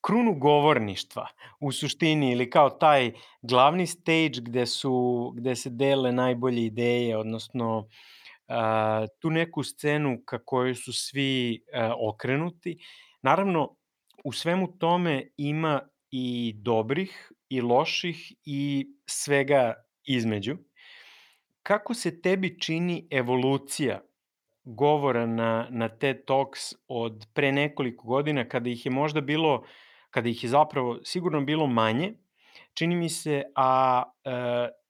krunu govorništva u suštini ili kao taj glavni stage gde, su, gde se dele najbolje ideje, odnosno tu neku scenu ka kojoj su svi okrenuti. Naravno, u svemu tome ima i dobrih i loših i svega između. Kako se tebi čini evolucija govora na, na TED Talks od pre nekoliko godina, kada ih je možda bilo, kada ih je zapravo sigurno bilo manje, čini mi se, a e,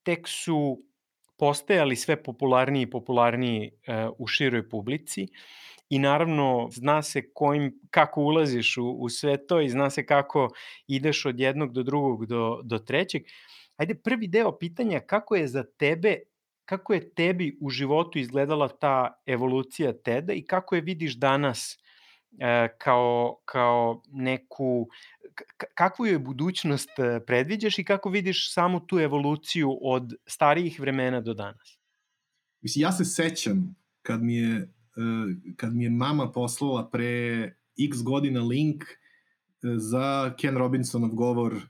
tek su postajali sve popularniji i popularniji e, u široj publici i naravno zna se kojim, kako ulaziš u, u sve to i zna se kako ideš od jednog do drugog do, do trećeg. Ajde, prvi deo pitanja, kako je za tebe kako je tebi u životu izgledala ta evolucija TED-a i kako je vidiš danas kao, kao neku, kakvu je budućnost e, predviđaš i kako vidiš samu tu evoluciju od starijih vremena do danas? Mislim, ja se sećam kad mi je, e, kad mi je mama poslala pre x godina link za Ken Robinsonov govor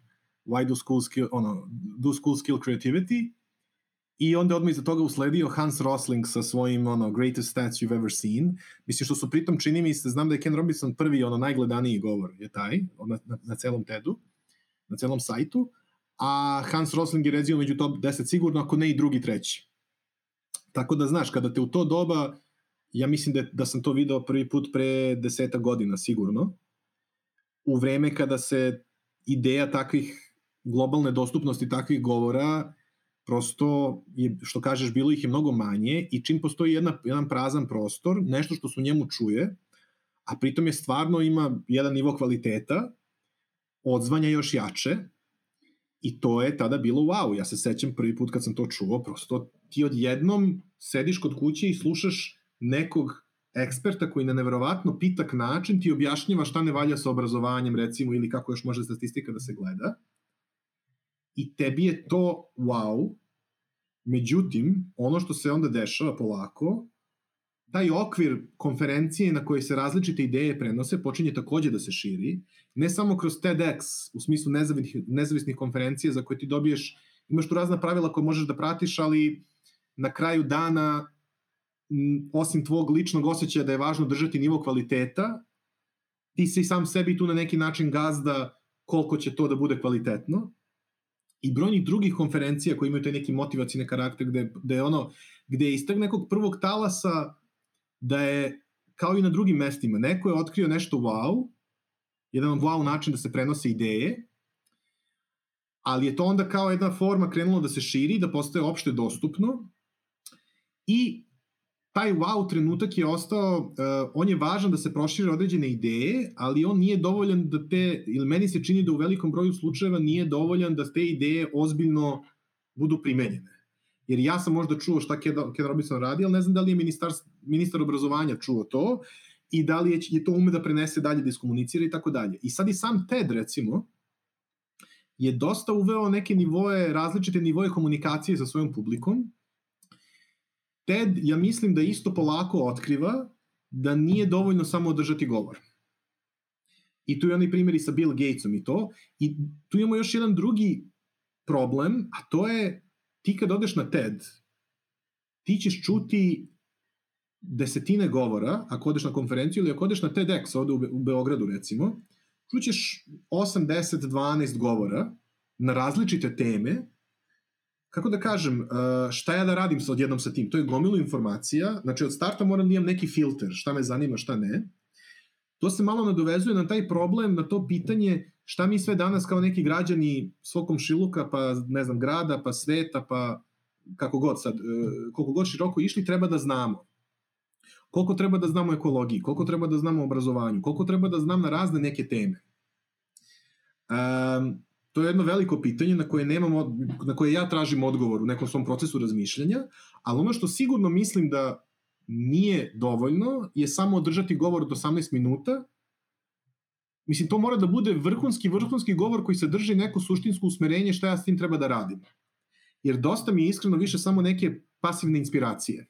Why do schools kill, ono, do schools kill creativity? I onda odmah iza toga usledio Hans Rosling sa svojim ono, greatest stats you've ever seen. Mislim što su pritom čini mi se, znam da je Ken Robinson prvi ono najgledaniji govor je taj na, na, na celom TED-u, na celom sajtu, a Hans Rosling je rezio među top 10 sigurno, ako ne i drugi, treći. Tako da znaš, kada te u to doba, ja mislim da, da sam to video prvi put pre deseta godina sigurno, u vreme kada se ideja takvih globalne dostupnosti takvih govora prosto je, što kažeš, bilo ih je mnogo manje i čim postoji jedna, jedan prazan prostor, nešto što su njemu čuje, a pritom je stvarno ima jedan nivo kvaliteta, odzvanja još jače i to je tada bilo wow. Ja se sećam prvi put kad sam to čuo, prosto ti odjednom sediš kod kuće i slušaš nekog eksperta koji na neverovatno pitak način ti objašnjava šta ne valja sa obrazovanjem recimo ili kako još može statistika da se gleda i tebi je to wow, međutim, ono što se onda dešava polako, taj okvir konferencije na kojoj se različite ideje prenose počinje takođe da se širi, ne samo kroz TEDx, u smislu nezavisnih, nezavisnih konferencija za koje ti dobiješ, imaš tu razna pravila koje možeš da pratiš, ali na kraju dana, osim tvog ličnog osjećaja da je važno držati nivo kvaliteta, ti si sam sebi tu na neki način gazda koliko će to da bude kvalitetno i brojnih drugih konferencija koji imaju taj neki motivacijne karakter gde, gde je ono, gde je iz nekog prvog talasa da je kao i na drugim mestima, neko je otkrio nešto wow, jedan wow način da se prenose ideje, ali je to onda kao jedna forma krenulo da se širi, da postaje opšte dostupno i taj wow trenutak je ostao, uh, on je važan da se prošire određene ideje, ali on nije dovoljan da te, ili meni se čini da u velikom broju slučajeva nije dovoljan da te ideje ozbiljno budu primenjene. Jer ja sam možda čuo šta Ken Robinson radi, ali ne znam da li je ministar, ministar obrazovanja čuo to i da li je, je to ume da prenese dalje, da iskomunicira i tako dalje. I sad i sam TED, recimo, je dosta uveo neke nivoje, različite nivoje komunikacije sa svojom publikom, TED, ja mislim da isto polako otkriva da nije dovoljno samo održati govor. I tu je onaj primjer i sa Bill Gatesom i to. I tu imamo još jedan drugi problem, a to je ti kad odeš na TED, ti ćeš čuti desetine govora, ako odeš na konferenciju ili ako odeš na TEDx ovde u, Be u Beogradu recimo, čućeš 8, 10, 12 govora na različite teme kako da kažem, uh, šta ja da radim sa odjednom sa tim? To je gomilu informacija, znači od starta moram da imam neki filter, šta me zanima, šta ne. To se malo nadovezuje na taj problem, na to pitanje šta mi sve danas kao neki građani svog komšiluka, pa ne znam, grada, pa sveta, pa kako god sad, uh, koliko god široko išli, treba da znamo. Koliko treba da znamo ekologiji, koliko treba da znamo obrazovanju, koliko treba da znam na razne neke teme. Um, To je jedno veliko pitanje na koje, nemamo, na koje ja tražim odgovor u nekom svom procesu razmišljanja, ali ono što sigurno mislim da nije dovoljno je samo održati govor od 18 minuta. Mislim, to mora da bude vrhunski, vrhunski govor koji sadrži neko suštinsko usmerenje šta ja s tim treba da radim. Jer dosta mi je iskreno više samo neke pasivne inspiracije.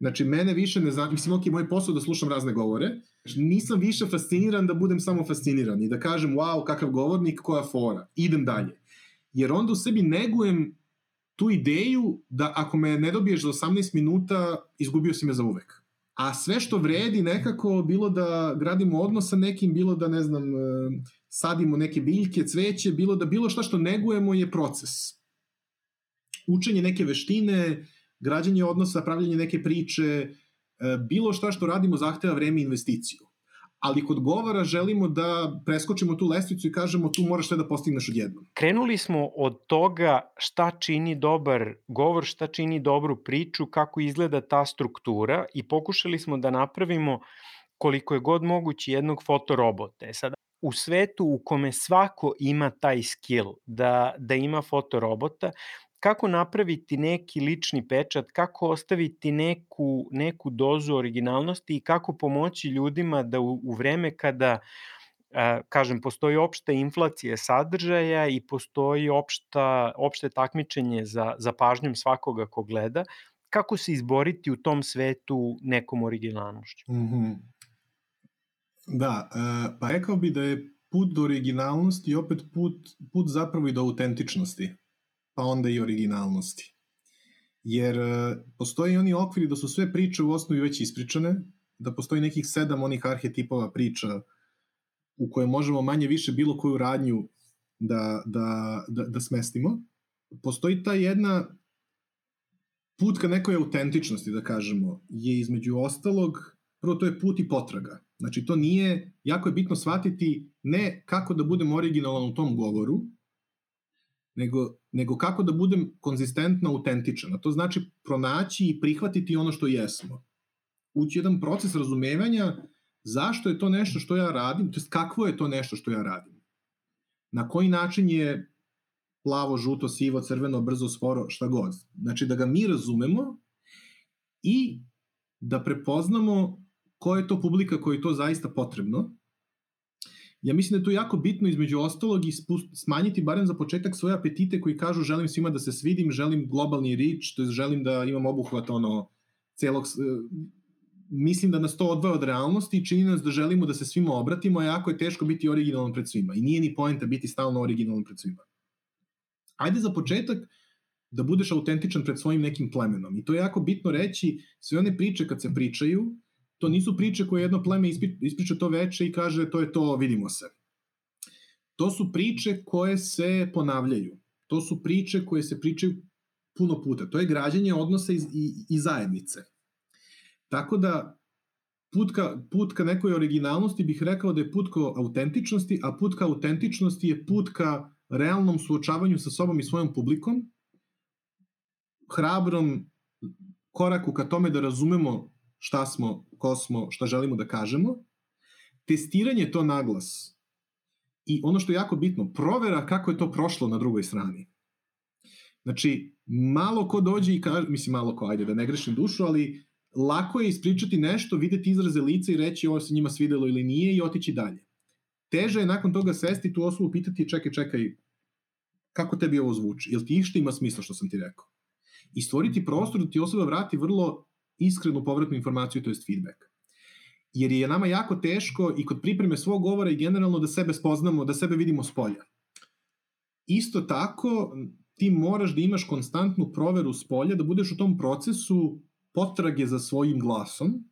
Znači, mene više ne znam, mislim, ok, moj posao da slušam razne govore, znači, nisam više fasciniran da budem samo fasciniran i da kažem, wow, kakav govornik, koja fora, idem dalje. Jer onda u sebi negujem tu ideju da ako me ne dobiješ za 18 minuta, izgubio si me za uvek. a sve što vredi nekako, bilo da gradimo odnos sa nekim, bilo da, ne znam, e, sadimo neke biljke, cveće, bilo da bilo šta što negujemo je proces. Učenje neke veštine, građanje odnosa, pravljanje neke priče, e, bilo šta što radimo zahteva vreme i investiciju ali kod govora želimo da preskočimo tu lestvicu i kažemo tu moraš sve da postigneš odjednom. Krenuli smo od toga šta čini dobar govor, šta čini dobru priču, kako izgleda ta struktura i pokušali smo da napravimo koliko je god moguće jednog fotorobota. E sad, u svetu u kome svako ima taj skill da, da ima fotorobota, kako napraviti neki lični pečat, kako ostaviti neku, neku dozu originalnosti i kako pomoći ljudima da u, u vreme kada kažem, postoji opšta inflacija sadržaja i postoji opšta, opšte takmičenje za, za pažnjom svakoga ko gleda, kako se izboriti u tom svetu nekom originalnošću? Mm -hmm. Da, pa rekao bi da je put do originalnosti opet put, put zapravo i do autentičnosti pa onda i originalnosti. Jer e, postoji oni okviri da su sve priče u osnovi već ispričane, da postoji nekih sedam onih arhetipova priča u koje možemo manje više bilo koju radnju da, da, da, da smestimo. Postoji ta jedna put ka nekoj autentičnosti, da kažemo, je između ostalog, prvo to je put i potraga. Znači to nije, jako je bitno shvatiti ne kako da budem originalan u tom govoru, nego, nego kako da budem konzistentno autentičan. A to znači pronaći i prihvatiti ono što jesmo. Ući jedan proces razumevanja zašto je to nešto što ja radim, to je kakvo je to nešto što ja radim. Na koji način je plavo, žuto, sivo, crveno, brzo, sporo, šta god. Znači da ga mi razumemo i da prepoznamo ko je to publika koji to zaista potrebno ja mislim da je to jako bitno između ostalog i smanjiti barem za početak svoje apetite koji kažu želim svima da se svidim, želim globalni rič, to je želim da imam obuhvat ono celog mislim da nas to odvaja od realnosti i čini nas da želimo da se svima obratimo, a jako je teško biti originalan pred svima. I nije ni poenta biti stalno originalan pred svima. Ajde za početak da budeš autentičan pred svojim nekim plemenom. I to je jako bitno reći, sve one priče kad se pričaju, to nisu priče koje jedno pleme ispriča to veče i kaže to je to, vidimo se. To su priče koje se ponavljaju. To su priče koje se pričaju puno puta. To je građanje odnosa i, i, i zajednice. Tako da put ka, put ka nekoj originalnosti bih rekao da je put ka autentičnosti, a put ka autentičnosti je put ka realnom suočavanju sa sobom i svojom publikom, hrabrom koraku ka tome da razumemo šta smo, ko smo, šta želimo da kažemo, testiranje to naglas i ono što je jako bitno, provera kako je to prošlo na drugoj strani. Znači, malo ko dođe i kaže, mislim malo ko, ajde da ne grešim dušu, ali lako je ispričati nešto, videti izraze lica i reći ovo se njima svidelo ili nije i otići dalje. Teže je nakon toga sesti tu osobu pitati čekaj, čekaj, kako tebi ovo zvuči? Jel ti išta ima smisla što sam ti rekao? I stvoriti prostor da ti osoba vrati vrlo iskrenu povratnu informaciju, to je feedback. Jer je nama jako teško i kod pripreme svog govora i generalno da sebe spoznamo, da sebe vidimo s polja. Isto tako, ti moraš da imaš konstantnu proveru s polja, da budeš u tom procesu potrage za svojim glasom,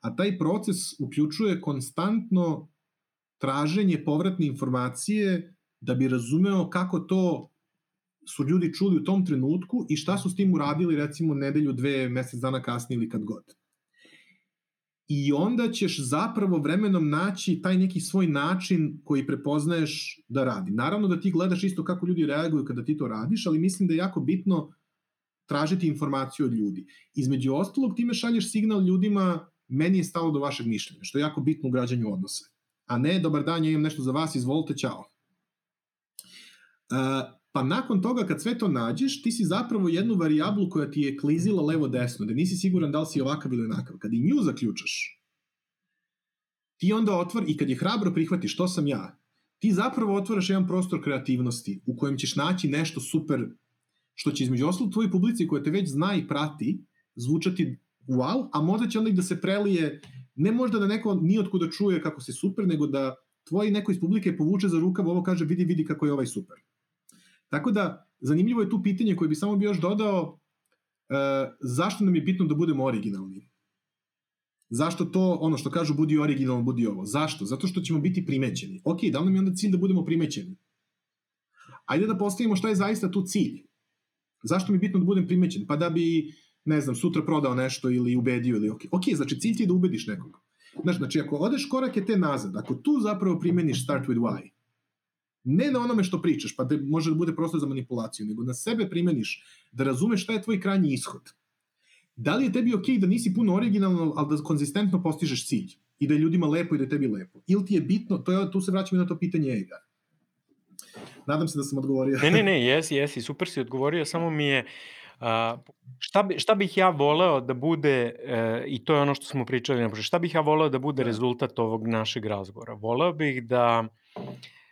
a taj proces uključuje konstantno traženje povratne informacije da bi razumeo kako to su ljudi čuli u tom trenutku i šta su s tim uradili recimo nedelju, dve, mesec dana kasnije ili kad god. I onda ćeš zapravo vremenom naći taj neki svoj način koji prepoznaješ da radi. Naravno da ti gledaš isto kako ljudi reaguju kada ti to radiš, ali mislim da je jako bitno tražiti informaciju od ljudi. Između ostalog, time šalješ signal ljudima meni je stalo do vašeg mišljenja, što je jako bitno u građanju odnosa. A ne, dobar dan, ja imam nešto za vas, izvolite, čao. Uh, Pa nakon toga kad sve to nađeš, ti si zapravo jednu varijablu koja ti je klizila levo-desno, da nisi siguran da li si ovakav ili onakav. Kad i nju zaključaš, ti onda otvor, i kad je hrabro prihvatiš, to sam ja, ti zapravo otvaraš jedan prostor kreativnosti u kojem ćeš naći nešto super, što će između ostalog tvojoj publici koja te već zna i prati, zvučati wow, a možda će onda i da se prelije, ne možda da neko ni kuda čuje kako si super, nego da tvoj neko iz publike povuče za rukav, ovo kaže vidi, vidi kako je ovaj super. Tako da, zanimljivo je tu pitanje koje bi samo bi još dodao, e, zašto nam je bitno da budemo originalni? Zašto to, ono što kažu, budi originalno, budi ovo? Zašto? Zato što ćemo biti primećeni. Ok, da li nam je onda cilj da budemo primećeni? Ajde da postavimo šta je zaista tu cilj. Zašto mi je bitno da budem primećen? Pa da bi, ne znam, sutra prodao nešto ili ubedio ili ok. Ok, znači cilj ti je da ubediš nekog. Znaš, znači ako odeš korake te nazad, ako tu zapravo primeniš start with why, ne na onome što pričaš, pa da može da bude prostor za manipulaciju, nego na sebe primeniš, da razumeš šta je tvoj krajnji ishod. Da li je tebi okej okay da nisi puno originalno, ali da konzistentno postižeš cilj? I da je ljudima lepo i da je tebi lepo? Ili ti je bitno, to je, tu se vraćamo na to pitanje ega. Nadam se da sam odgovorio. Ne, ne, ne, jesi, jesi, super si odgovorio, samo mi je, uh, šta, bi, šta bih ja voleo da bude, uh, i to je ono što smo pričali, šta bih ja voleo da bude da. rezultat ovog našeg razgovora? Voleo bih da,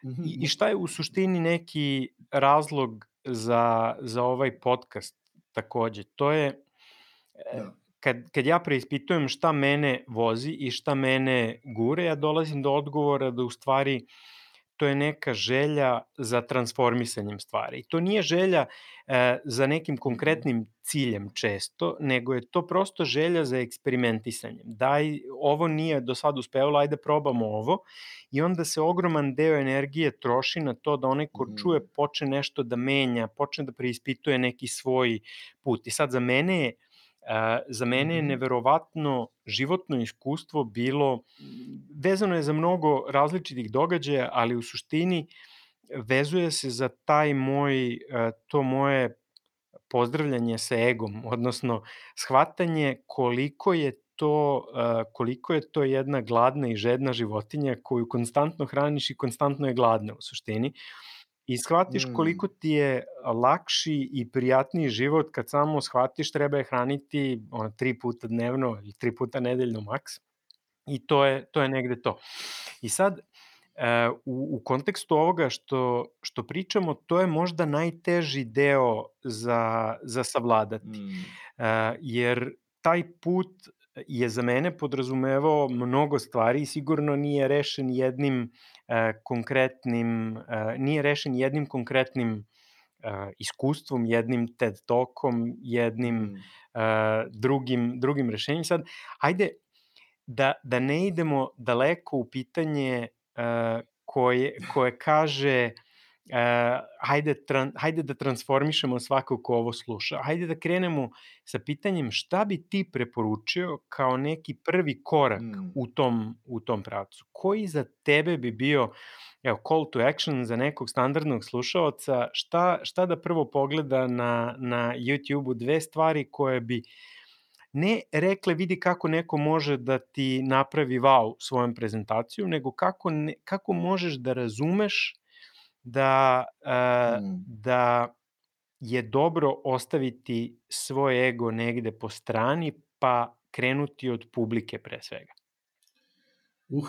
mhm, i, i šta je u suštini neki razlog za, za ovaj podcast takođe? To je, e, da. kad, kad ja preispitujem šta mene vozi i šta mene gure, ja dolazim do odgovora da u stvari uh, to je neka želja za transformisanjem stvari. To nije želja e, za nekim konkretnim ciljem često, nego je to prosto želja za eksperimentisanjem. Daj, ovo nije do sad uspevalo, ajde probamo ovo i onda se ogroman deo energije troši na to da onaj ko čuje počne nešto da menja, počne da preispituje neki svoj put. I sad za mene je za mene je mhm. neverovatno životno iskustvo bilo, vezano je za mnogo različitih događaja, ali u suštini vezuje se za taj moj, to moje pozdravljanje sa egom, odnosno shvatanje koliko je to, koliko je to jedna gladna i žedna životinja koju konstantno hraniš i konstantno je gladna u suštini. I shvatiš mm. koliko ti je lakši i prijatniji život kad samo shvatiš treba je hraniti ono, tri puta dnevno ili tri puta nedeljno maks. I to je, to je negde to. I sad, e, u, u kontekstu ovoga što, što pričamo, to je možda najteži deo za, za savladati. Mm. E, jer taj put je za mene podrazumevao mnogo stvari i sigurno nije rešen jednim e, konkretnim, e, nije rešen jednim konkretnim e, iskustvom, jednim TED Talkom, jednim mm. e, drugim, drugim rešenjem. Sad, ajde da, da ne idemo daleko u pitanje e, koje, koje kaže uh, hajde, tran, hajde da transformišemo svako ko ovo sluša. Hajde da krenemo sa pitanjem šta bi ti preporučio kao neki prvi korak mm. u, tom, u tom pravcu. Koji za tebe bi bio evo, call to action za nekog standardnog slušaoca, šta, šta da prvo pogleda na, na YouTube-u, dve stvari koje bi ne rekle vidi kako neko može da ti napravi wow svojom prezentacijom, nego kako, ne, kako možeš da razumeš da, uh, mm. da je dobro ostaviti svoj ego negde po strani, pa krenuti od publike pre svega. Uh, uh,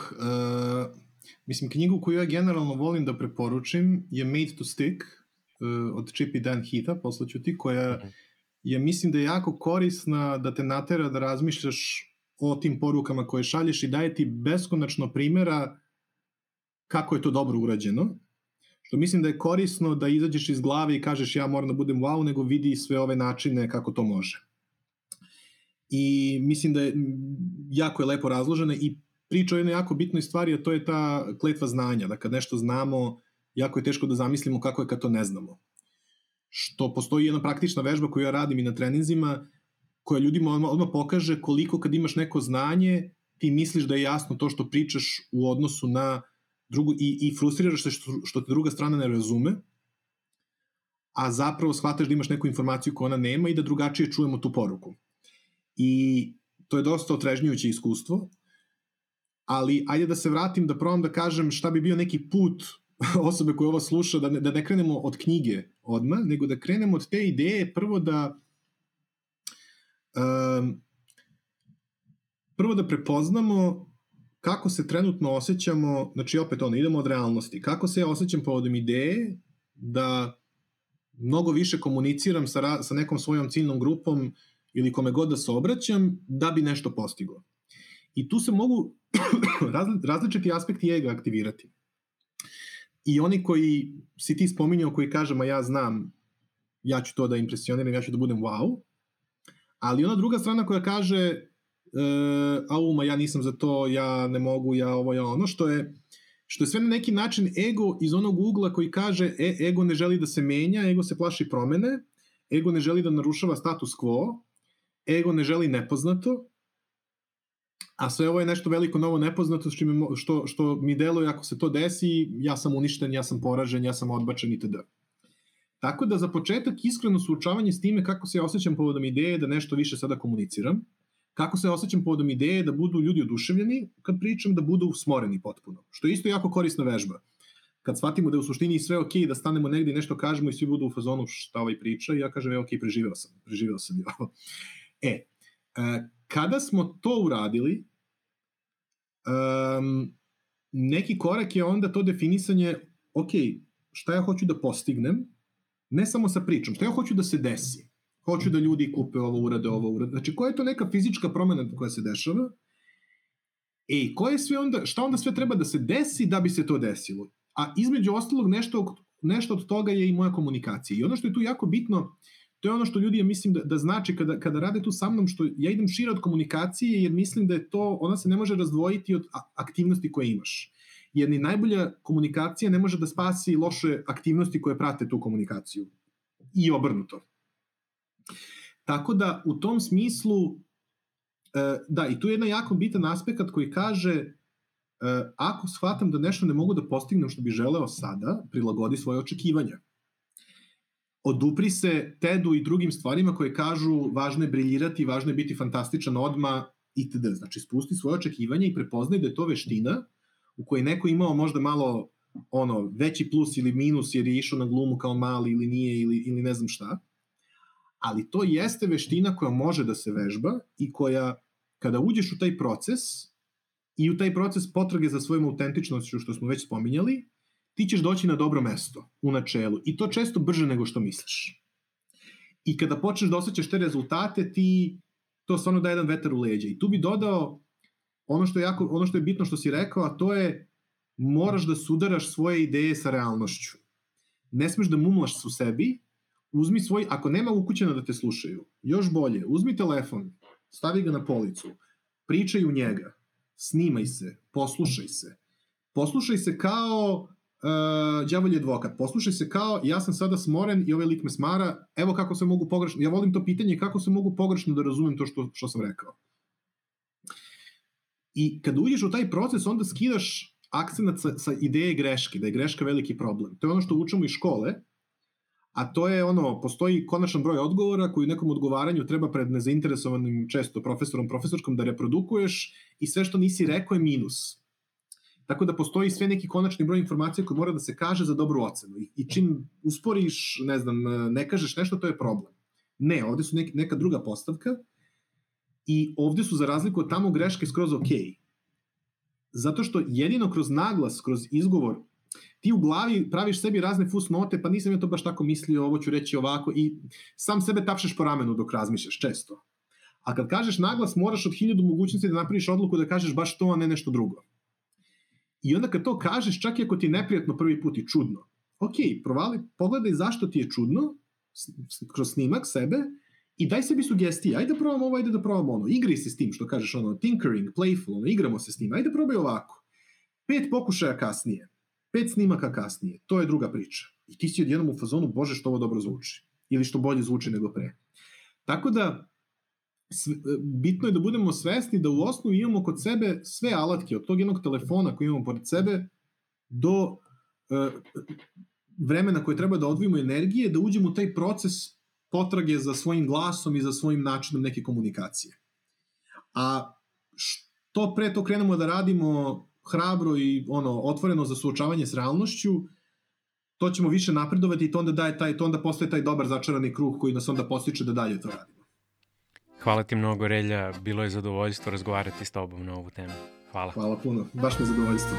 mislim, knjigu koju ja generalno volim da preporučim je Made to Stick uh, od Chip i Dan Heatha, poslaću ti, koja mm -hmm. je, mislim da je jako korisna da te natera da razmišljaš o tim porukama koje šalješ i daje ti beskonačno primera kako je to dobro urađeno mislim da je korisno da izađeš iz glave i kažeš ja moram da budem wow, nego vidi sve ove načine kako to može. I mislim da je jako je lepo razložena i priča o jednoj jako bitnoj stvari, a to je ta kletva znanja, da kad nešto znamo, jako je teško da zamislimo kako je kad to ne znamo. Što postoji jedna praktična vežba koju ja radim i na treninzima, koja ljudima odmah, odmah pokaže koliko kad imaš neko znanje, ti misliš da je jasno to što pričaš u odnosu na drugu, i, i frustriraš se što, što te druga strana ne razume, a zapravo shvataš da imaš neku informaciju koju ona nema i da drugačije čujemo tu poruku. I to je dosta otrežnjujuće iskustvo, ali ajde da se vratim da probam da kažem šta bi bio neki put osobe koja ovo sluša, da ne, da ne krenemo od knjige odma, nego da krenemo od te ideje prvo da um, prvo da prepoznamo kako se trenutno osjećamo, znači opet ono, idemo od realnosti, kako se ja osjećam povodom ideje da mnogo više komuniciram sa, sa nekom svojom ciljnom grupom ili kome god da se obraćam, da bi nešto postigao. I tu se mogu različiti aspekti ega aktivirati. I oni koji si ti spominjao, koji kažem, a ja znam, ja ću to da impresioniram, ja ću da budem wow, ali ona druga strana koja kaže, auma, ja nisam za to, ja ne mogu, ja ovo, ja ono, što je, što je sve na neki način ego iz onog ugla koji kaže e, ego ne želi da se menja, ego se plaši promene, ego ne želi da narušava status quo, ego ne želi nepoznato, a sve ovo je nešto veliko novo nepoznato što, što, što mi deluje ako se to desi, ja sam uništen, ja sam poražen, ja sam odbačen itd. Tako da za početak iskreno suočavanje s time kako se ja osjećam povodom ideje da nešto više sada komuniciram, kako se osjećam povodom ideje da budu ljudi oduševljeni kad pričam, da budu smoreni potpuno. Što je isto jako korisna vežba. Kad shvatimo da je u suštini sve ok, da stanemo negde i nešto kažemo i svi budu u fazonu šta ovaj priča, i ja kažem, je ok, preživeo sam, preživeo sam i ovo. E, e, kada smo to uradili, um, neki korak je onda to definisanje, ok, šta ja hoću da postignem, ne samo sa pričom, šta ja hoću da se desi. Hoću da ljudi kupe ovo, urade ovo, urade. Znači, koja je to neka fizička promena koja se dešava? E, koje sve onda, šta onda sve treba da se desi da bi se to desilo? A između ostalog, nešto, nešto od toga je i moja komunikacija. I ono što je tu jako bitno, to je ono što ljudi, ja mislim, da, da znači kada, kada rade tu sa mnom, što ja idem šire od komunikacije, jer mislim da je to, ona se ne može razdvojiti od aktivnosti koje imaš. Jer ni najbolja komunikacija ne može da spasi loše aktivnosti koje prate tu komunikaciju. I obrnuto. Tako da, u tom smislu, e, da, i tu je jedan jako bitan aspekt koji kaže e, ako shvatam da nešto ne mogu da postignem što bi želeo sada, prilagodi svoje očekivanja odupri se Tedu i drugim stvarima koje kažu važno je briljirati, važno je biti fantastičan odma itd. Znači, spusti svoje očekivanje i prepoznaj da je to veština u kojoj neko imao možda malo ono, veći plus ili minus jer je išao na glumu kao mali ili nije ili, ili ne znam šta. Ali to jeste veština koja može da se vežba i koja, kada uđeš u taj proces i u taj proces potrage za svojom autentičnošću, što smo već spominjali, ti ćeš doći na dobro mesto u načelu i to često brže nego što misliš. I kada počneš da osjećaš te rezultate, ti to stvarno daje jedan vetar u leđa. I tu bi dodao ono što je, jako, ono što je bitno što si rekao, a to je moraš da sudaraš svoje ideje sa realnošću. Ne smeš da mumlaš u sebi, uzmi svoj, ako nema ukućena da te slušaju, još bolje, uzmi telefon, stavi ga na policu, pričaj u njega, snimaj se, poslušaj se. Poslušaj se kao uh, đavolji advokat, poslušaj se kao, ja sam sada smoren i ovaj lik me smara, evo kako se mogu pogrešno, ja volim to pitanje, kako se mogu pogrešno da razumem to što, što sam rekao. I kad uđeš u taj proces, onda skidaš akcenat sa, sa ideje greške, da je greška veliki problem. To je ono što učimo iz škole, a to je ono, postoji konačan broj odgovora koji u nekom odgovaranju treba pred nezainteresovanim često profesorom, profesorkom da reprodukuješ i sve što nisi rekao je minus. Tako da postoji sve neki konačni broj informacija koji mora da se kaže za dobru ocenu. I, čim usporiš, ne znam, ne kažeš nešto, to je problem. Ne, ovde su neka druga postavka i ovde su za razliku od tamo greške skroz ok. Zato što jedino kroz naglas, kroz izgovor, ti u glavi praviš sebi razne fusnote, pa nisam ja to baš tako mislio, ovo ću reći ovako i sam sebe tapšeš po ramenu dok razmišljaš, često. A kad kažeš naglas, moraš od hiljadu mogućnosti da napraviš odluku da kažeš baš to, a ne nešto drugo. I onda kad to kažeš, čak i ako ti je neprijatno prvi put i čudno, ok, provali, pogledaj zašto ti je čudno, kroz snimak sebe, i daj sebi sugestije, ajde da probamo ovo, ajde da probamo ono, igri se s tim, što kažeš ono, tinkering, playful, ono, igramo se s tim, ajde probaj ovako. Pet pokušaja kasnije, pet snimaka kasnije, to je druga priča. I ti si odjednom u fazonu, bože što ovo dobro zvuči. Ili što bolje zvuči nego pre. Tako da, bitno je da budemo svesni da u osnovu imamo kod sebe sve alatke, od tog jednog telefona koji imamo pored sebe, do uh, vremena koje treba da odvijemo energije, da uđemo u taj proces potrage za svojim glasom i za svojim načinom neke komunikacije. A što pre to krenemo da radimo hrabro i ono otvoreno za suočavanje s realnošću, to ćemo više napredovati i to onda daje taj to onda postaje taj dobar začarani krug koji nas onda postiče da dalje to radimo. Hvala ti mnogo, Relja. Bilo je zadovoljstvo razgovarati s tobom na ovu temu. Hvala. Hvala puno. Baš mi je zadovoljstvo.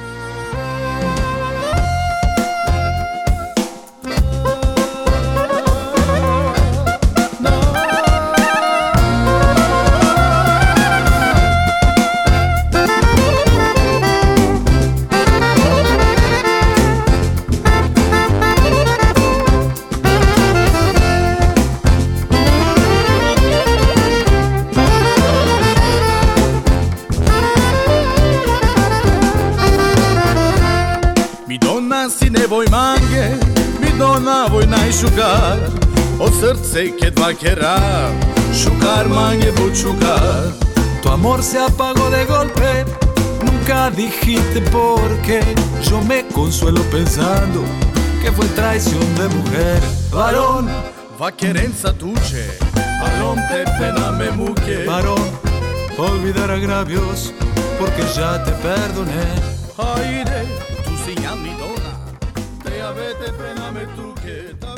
Srce que va a querer Jugar, manje, jugar Tu amor se apagó de golpe Nunca dijiste por qué. Yo me consuelo pensando Que fue traición de mujer. Varón Va querenza tuche Varón te pena me muque. Varón Olvidar agravios Porque ya te perdoné. Aire Tu si mi dona Te avete pena me tu que